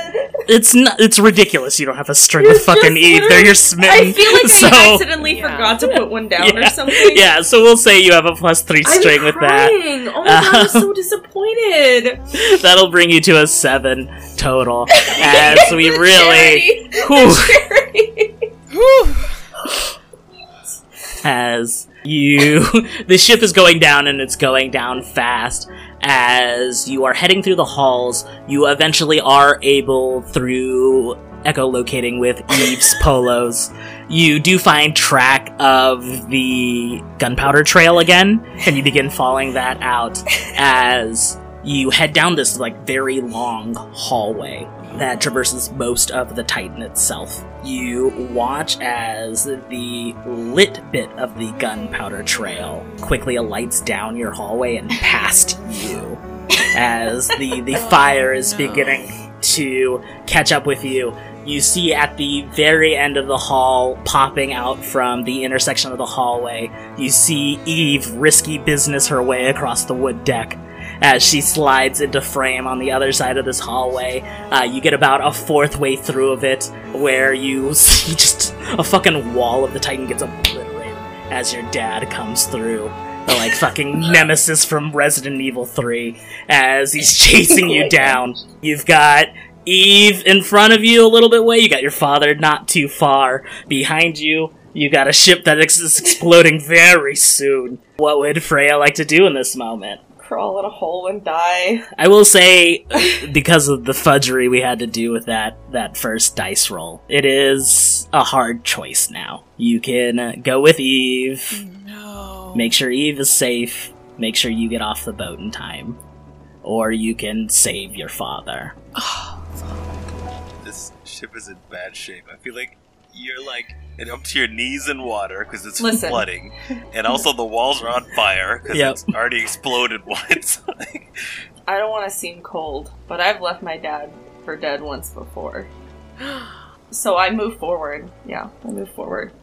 It's not. It's ridiculous. You don't have a string with fucking Eve. There, you're smitten. I feel like so, I accidentally forgot to put one down or something. yeah. So we'll say you have a plus three I'm string with that. Oh my god, I'm so um, disappointed. That'll bring you to a seven total. As we really, Whew. as you, the ship is going down and it's going down fast. As you are heading through the halls, you eventually are able through echolocating with Eve's polos. You do find track of the gunpowder trail again, and you begin following that out as you head down this like very long hallway that traverses most of the Titan itself. You watch as the lit bit of the gunpowder trail quickly alights down your hallway and past you as the, the oh, fire is beginning to catch up with you. You see at the very end of the hall, popping out from the intersection of the hallway, you see Eve risky business her way across the wood deck as she slides into frame on the other side of this hallway. Uh, you get about a fourth way through of it, where you see just a fucking wall of the Titan gets obliterated as your dad comes through. The like fucking nemesis from Resident Evil 3 as he's chasing you down. You've got Eve in front of you a little bit way. You got your father not too far behind you. You got a ship that is exploding very soon. What would Freya like to do in this moment? Crawl in a hole and die. I will say, because of the fudgery we had to do with that that first dice roll, it is a hard choice now. You can uh, go with Eve, No. make sure Eve is safe, make sure you get off the boat in time, or you can save your father. This ship is in bad shape. I feel like you're like and up to your knees in water because it's Listen. flooding, and also the walls are on fire because Yep. it's already exploded once. I don't want to seem cold, but I've left my dad for dead once before. So I move forward. Yeah, I move forward.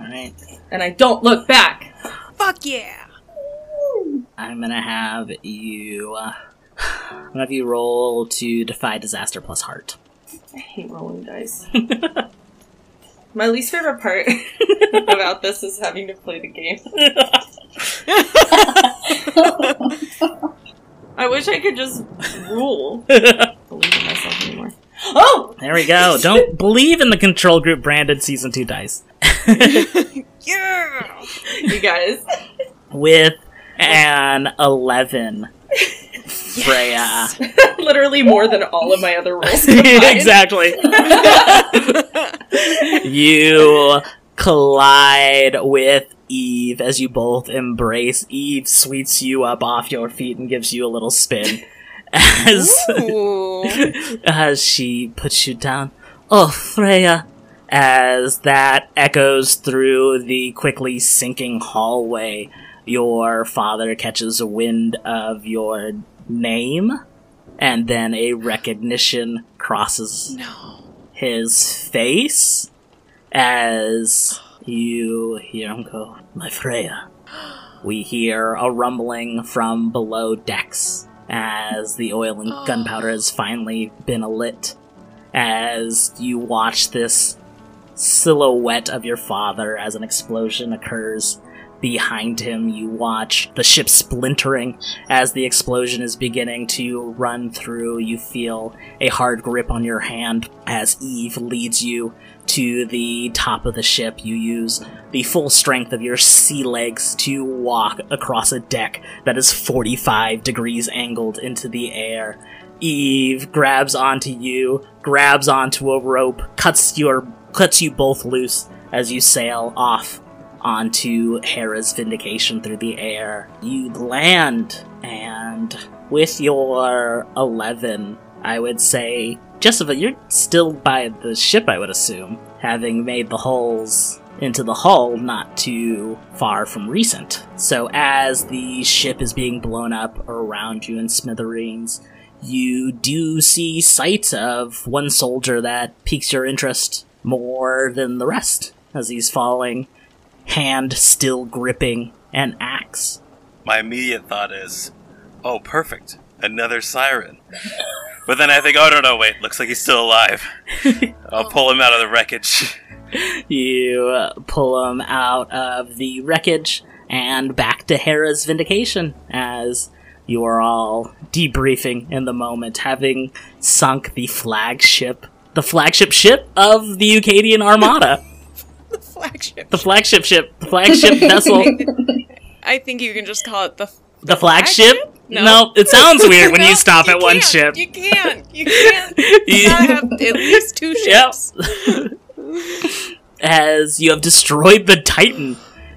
Alright. And I don't look back. Fuck yeah! I'm gonna have you. Uh, I'm gonna have you roll to defy disaster plus heart. I hate rolling dice. My least favorite part about this is having to play the game. I wish I could just rule. believe in myself anymore. Oh! There we go. Don't believe in the control group branded season two dice. Yeah! You guys. With an eleven, Freya. Literally more than all of my other roles. exactly. you collide with Eve as you both embrace. Eve sweeps you up off your feet and gives you a little spin as as she puts you down. Oh, Freya! As that echoes through the quickly sinking hallway, your father catches a wind of your name, and then a recognition crosses his face as you hear him go, My Freya. We hear a rumbling from below decks as the oil and oh. gunpowder has finally been alit. As you watch this silhouette of your father as an explosion occurs behind him, you watch the ship splintering as the explosion is beginning to run through. You feel a hard grip on your hand as Eve leads you to the top of the ship. You use the full strength of your sea legs to walk across a deck that is 45 degrees angled into the air. Eve grabs onto you, grabs onto a rope, cuts your cuts you both loose as you sail off onto Hera's vindication through the air. You land, and with your 11, I would say, Jessica, you're still by the ship, I would assume, having made the holes into the hull not too far from recent. So as the ship is being blown up around you in smithereens, you do see sight of one soldier that piques your interest more than the rest as he's falling, hand still gripping an axe. My immediate thought is, oh, perfect, another siren. but then I think, oh no, no, wait, looks like he's still alive. I'll pull him out of the wreckage. You uh, pull him out of the wreckage and back to Hera's vindication as you are all debriefing in the moment, having sunk the flagship, the flagship ship of the Eucadian Armada. the flagship. The flagship ship, the flagship vessel. I think you can just call it the. The flagship? No. it sounds weird when No, you stop at one ship. You can't. You can't. You gotta have at least two Yep. ships. as you have destroyed the Titan,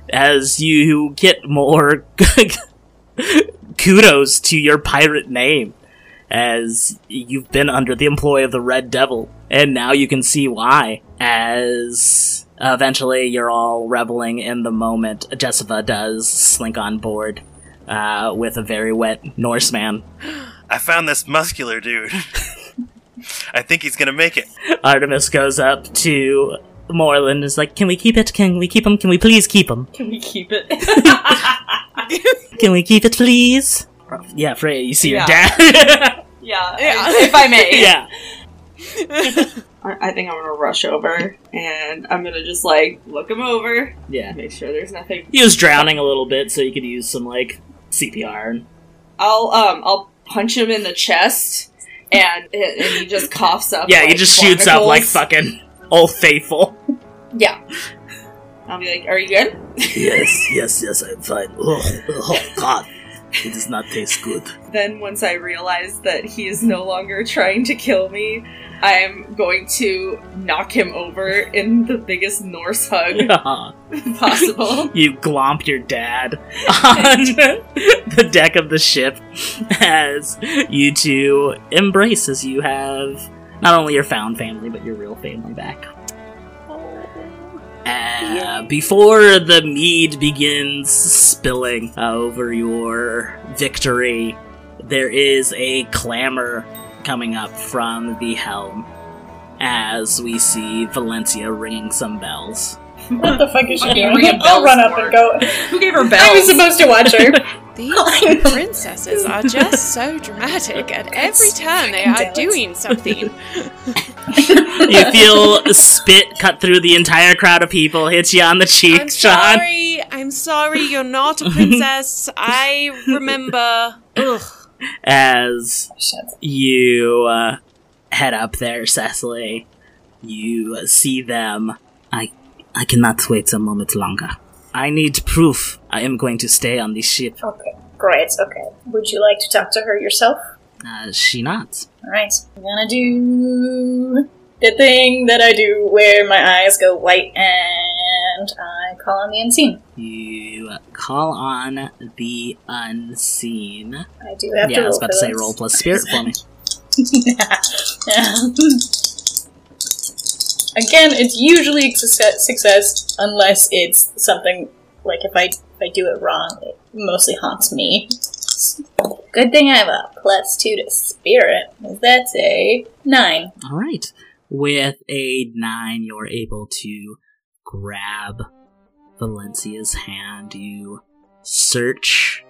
as you get more kudos to your pirate name, as you've been under the employ of the Red Devil, and now you can see why. As eventually you're all reveling in the moment, Jessica does slink on board uh, with a very wet Norseman. I found this muscular dude. I think he's gonna make it. Artemis goes up to Moreland and is like, Can we keep it? Can we keep him? Can we please keep him? Can we keep it? Can we keep it, please? Yeah, Freya, you see Yeah. your dad. yeah, if I may. yeah. I I think I'm gonna rush over and I'm gonna just like look him over. Yeah. Make sure there's nothing. He was drowning a little bit, so you could use some, like, CPR. I'll um I'll punch him in the chest and and he just coughs up. yeah, he like, just shoots up like fucking Old Faithful. Yeah. I'll be like, "Are you good?" yes, yes, yes, I'm fine. Oh, oh, God. It does not taste good. Then once I realize that he is no longer trying to kill me, I'm going to knock him over in the biggest Norse hug possible. you glomp your dad on the deck of the ship as you two embrace as you have not only your found family but your real family back. Uh, before the mead begins spilling over your victory, there is a clamor coming up from the helm as we see Valencia ringing some bells. What the fuck is she doing? ringing I'll run up for and go. Who gave her bells? I was supposed to watch her. These princesses are just so dramatic. At every turn, they are doing something. you feel spit cut through the entire crowd of people, hit you on the cheek, I'm Sean. sorry. I'm sorry. You're not a princess. I remember. Ugh. As you uh, head up there, Cecily, you see them. I, I cannot wait a moment longer. I need proof. I am going to stay on this ship. Okay, great. Okay. Would you like to talk to her yourself? Uh, she not. Alright. I'm gonna do the thing that I do where my eyes go white and I call on the unseen. You call on the unseen. I do have yeah, to I was about to say roll plus spirit for me. Again, it's usually a success, unless it's something like if I if I do it wrong, it mostly haunts me. Good thing I have a plus two to spirit. That's a nine. All right. With a nine, you're able to grab Valencia's hand. You search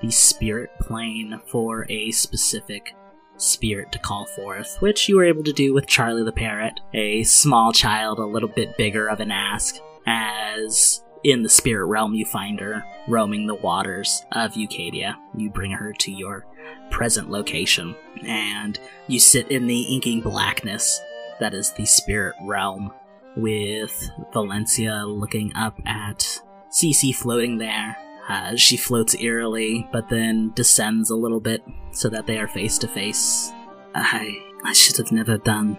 the spirit plane for a specific spirit to call forth, which you were able to do with Charlie the Parrot, a small child, a little bit bigger of an ask, as in the spirit realm you find her roaming the waters of Eucadia. You bring her to your present location, and you sit in the inking blackness that is the spirit realm, with Valencia looking up at Cece floating there. Uh, she floats eerily, but then descends a little bit so that they are face to face. I I should have never done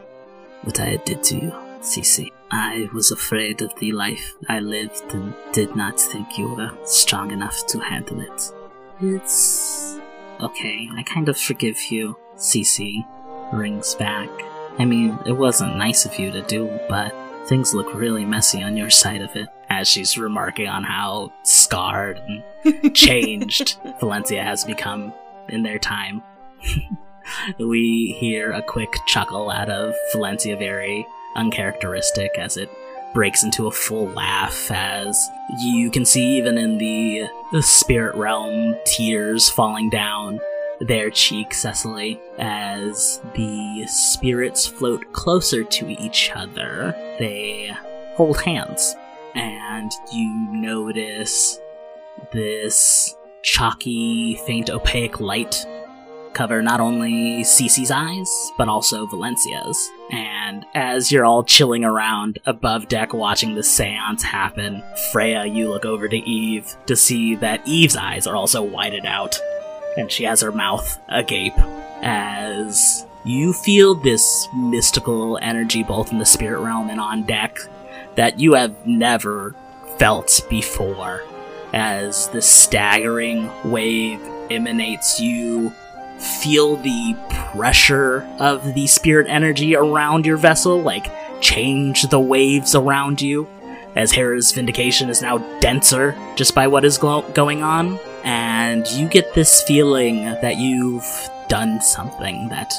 what I did to you, Cece. I was afraid of the life I lived and did not think you were strong enough to handle it. It's okay. I kind of forgive you, Cece. Rings back. I mean, it wasn't nice of you to do, but things look really messy on your side of it. As she's remarking on how scarred and changed Valencia has become in their time. we hear a quick chuckle out of Valencia, very uncharacteristic, as it breaks into a full laugh as you can see even in the, the spirit realm tears falling down their cheek, Cecily, as the spirits float closer to each other. They hold hands, and you notice this chalky, faint, opaque light cover not only Cece's eyes, but also Valencia's. And as you're all chilling around above deck watching the seance happen, Freya, you look over to Eve to see that Eve's eyes are also whited out, and she has her mouth agape as you feel this mystical energy both in the spirit realm and on deck that you have never felt before. As the staggering wave emanates, you feel the pressure of the spirit energy around your vessel, like change the waves around you, as Hera's vindication is now denser just by what is glo- going on. And you get this feeling that you've done something that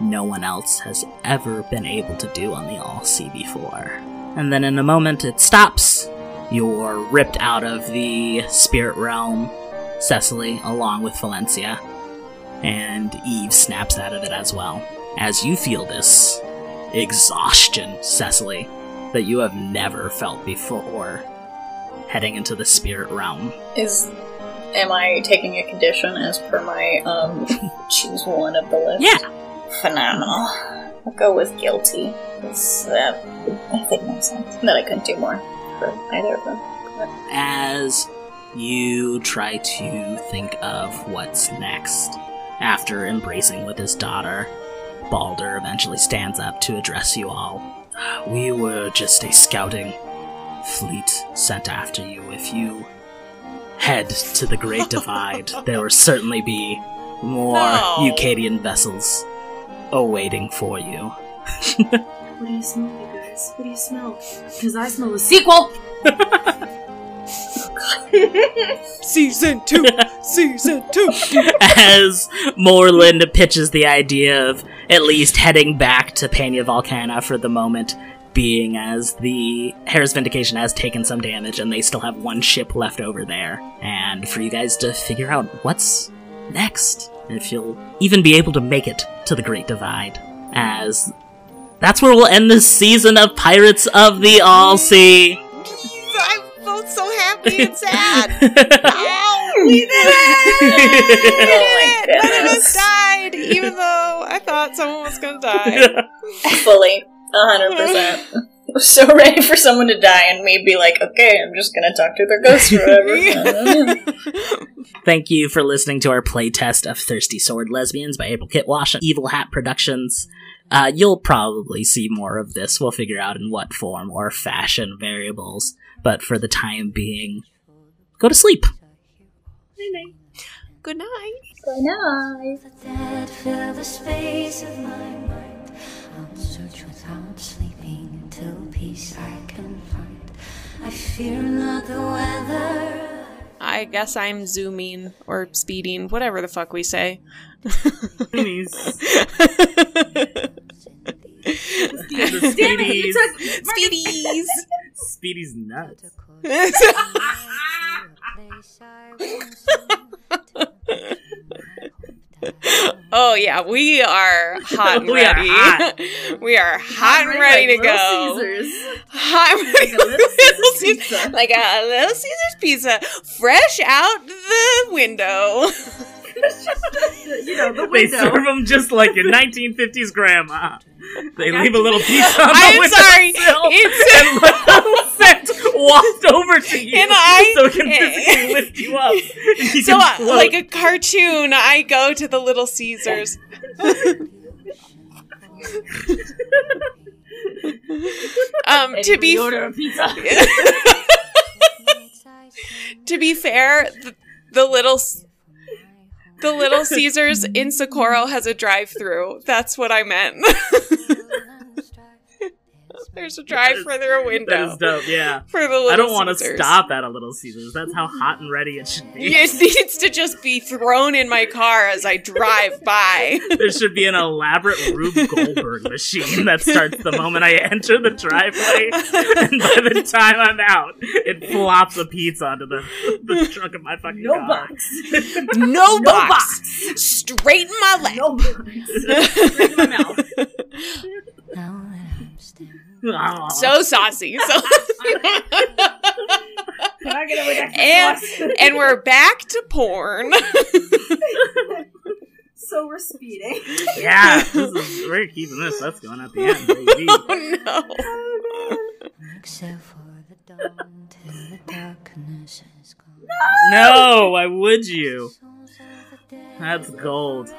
no one else has ever been able to do on the All Sea before. And then in a moment it stops. You're ripped out of the spirit realm, Cecily, along with Valencia and Eve snaps out of it as well. As you feel this exhaustion, Cecily, that you have never felt before, heading into the spirit realm. Is am I taking a condition as per my um choose one of the list? Yeah. Phenomenal. I'll go with guilty. That I think makes sense. That I couldn't do more for either of them. As you try to think of what's next, after embracing with his daughter, Balder eventually stands up to address you all. We were just a scouting fleet sent after you. If you head to the Great Divide, there will certainly be more No. Eucadian vessels awaiting for you. Please, my guys. guys? What do you smell? Because I smell a sequel. Season two! Season two! as Moreland pitches the idea of at least heading back to Pena Volcana for the moment, being as the Hera's Vindication has taken some damage and they still have one ship left over there. And for you guys to figure out what's next, if you'll even be able to make it to the Great Divide. As that's where we'll end this season of Pirates of the All Sea. I'm both so happy and sad. Ow! Oh, we did it! We did it! None of us died, even though I thought someone was gonna die. Fully. A hundred percent. So ready for someone to die and me be like, okay, I'm just gonna talk to their ghost or whatever. Thank you for listening to our playtest of Thirsty Sword Lesbians by April Kit Walsh and Evil Hat Productions. Uh, you'll probably see more of this. We'll figure out in what form or fashion variables. But for the time being, go to sleep. Good night. Good night. Dead fill peace I can find. I fear not the weather. I guess I'm zooming or speeding, whatever the fuck we say. Damn it, you took Speedies! Speedy's nuts. oh yeah, we are hot and We are ready. hot. we are hot and ready to go. Hot and ready like a little Caesars, like a little Caesar's pizza, fresh out the window. you know, the They window. serve them just like your 1950s grandma. They leave a little piece on the I'm window sorry, sill it's- and let the scent waft over to you, And I- so it can physically lift you up. and you so, can uh, float. like a cartoon, I go to the Little Caesars. um, to be order a pizza. to be fair, the, the little S- the Little Caesars in Socorro has a drive-through. That's what I meant. There's a drive through a window. That is dope, yeah. For the Little I don't want to stop at a Little Caesars. That's how hot and ready it should be. It needs to just be thrown in my car as I drive by. There should be an elaborate Rube Goldberg machine that starts the moment I enter the driveway, and by the time I'm out, it flops a pizza onto the, the trunk of my fucking No car. box. No, box. Straight in my lap. No box. Straight in my mouth. Aw. So saucy. So Can I get a ridiculous and, and we're back to porn. So we're speeding. Yeah, this is, we're keeping this. That's going at the end, baby. oh no. Except for the dawn till the darkness is gone. No, why would you? That's gold.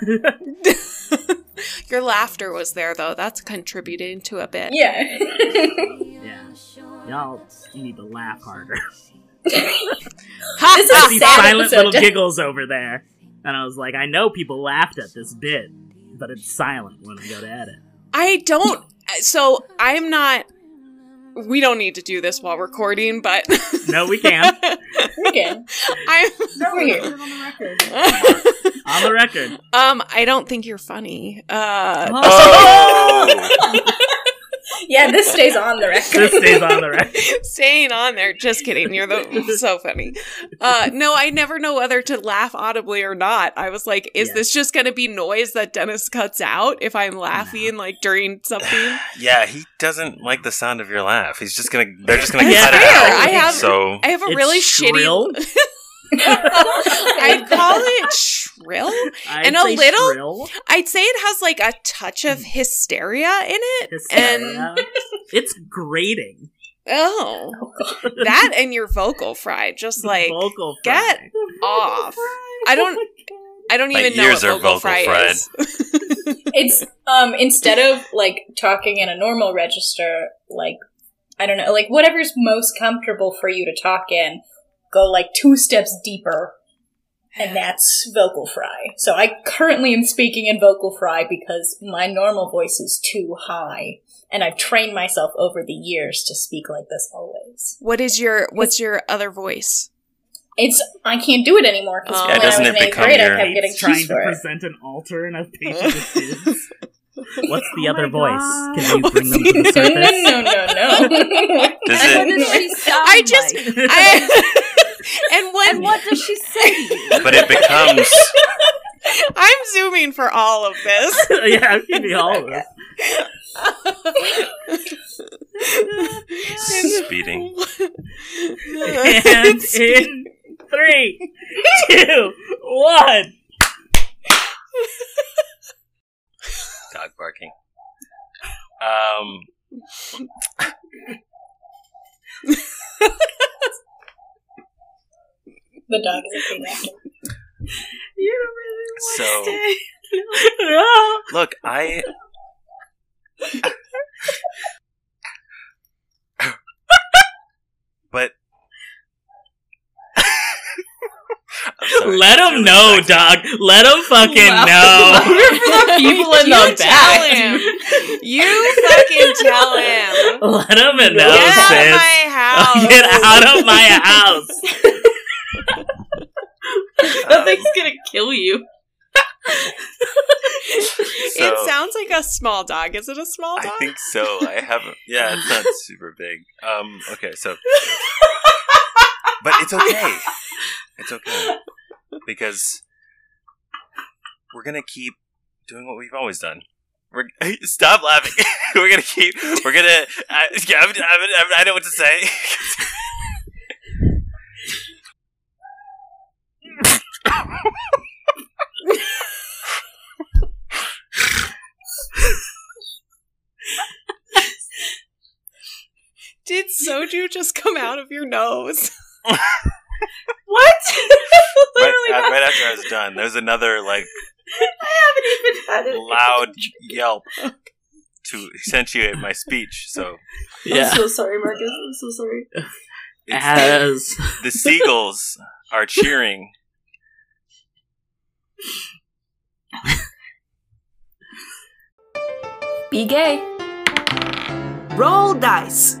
Your laughter was there though. That's contributing to a bit. Yeah. Yeah. Y'all need to laugh harder. Ha, This is a These sad silent episode. little giggles over there. And I was like, I know people laughed at this bit, but it's silent when I go to edit. I don't. So I'm not. We don't need to do this while recording, but No, we can. We can. I'm. We're here. on the record. On the record. Um, I don't think you're funny. Uh, Oh! Yeah, this stays on the record. This stays on the record. staying on there. Just kidding. You're the so funny. Uh, no, I never know whether to laugh audibly or not. I was like, is Yeah. this just going to be noise that Dennis cuts out if I'm laughing like during something? Yeah, he doesn't like the sound of your laugh. He's just gonna. They're just gonna That's cut it fair. out. I have- so I have a It's really shrill. shitty. I call it shrill. I'd And a little- shrill. I'd say it has like a touch of hysteria in it. Hysteria. it's grating. Oh, that and your vocal fry, just like Vocal get fry. off. I don't. I don't My even know ears what are vocal vocal fry fried. is. It's um instead of like talking in a normal register, like I don't know, like whatever's most comfortable for you to talk in, go like two steps deeper. And that's vocal fry. So I currently am speaking in vocal fry because my normal voice is too high. and I've trained myself over the years to speak like this always. What is your what's your other voice? It's I can't do it anymore because Oh. when Yeah, I was doesn't in it eighth become grade, your- I kept getting trying to for it. present an altar and have patience with kids. What's the Oh other voice? God. Can you bring them to the surface? no, no, no. Does What it? does she sound I just like? I and when And what does she say? But it becomes. I'm zooming for all of this. yeah, I'm keeping all of this. Speeding. And in three, two, one. Dog barking. Um. the dog is a big. You don't really want So- to stay. Look, I. but. I'm sorry, Let it's him really know, sexy. dog. Let him fucking Wow. know. for the people in you the tell back. him. You fucking tell him. Let him know, Get out of my house. Get out of my house. that thing's gonna kill you. So- it sounds like a small dog. Is it a small dog? I think so. I haven't. Yeah, it's not super big. Um. Okay. So, but it's okay. It's okay because we're gonna keep doing what we've always done. We're stop laughing. we're gonna keep. We're gonna. I, yeah, I'm, I'm, I'm, I know what to say. Did soju just come out of your nose? What? right, Literally, uh, not- right after I was done, there was another like I haven't even had it. loud yelp to accentuate my speech. So Yeah. I'm so sorry, Marcus. I'm so sorry. it's- As the seagulls are cheering. Be gay. Roll dice.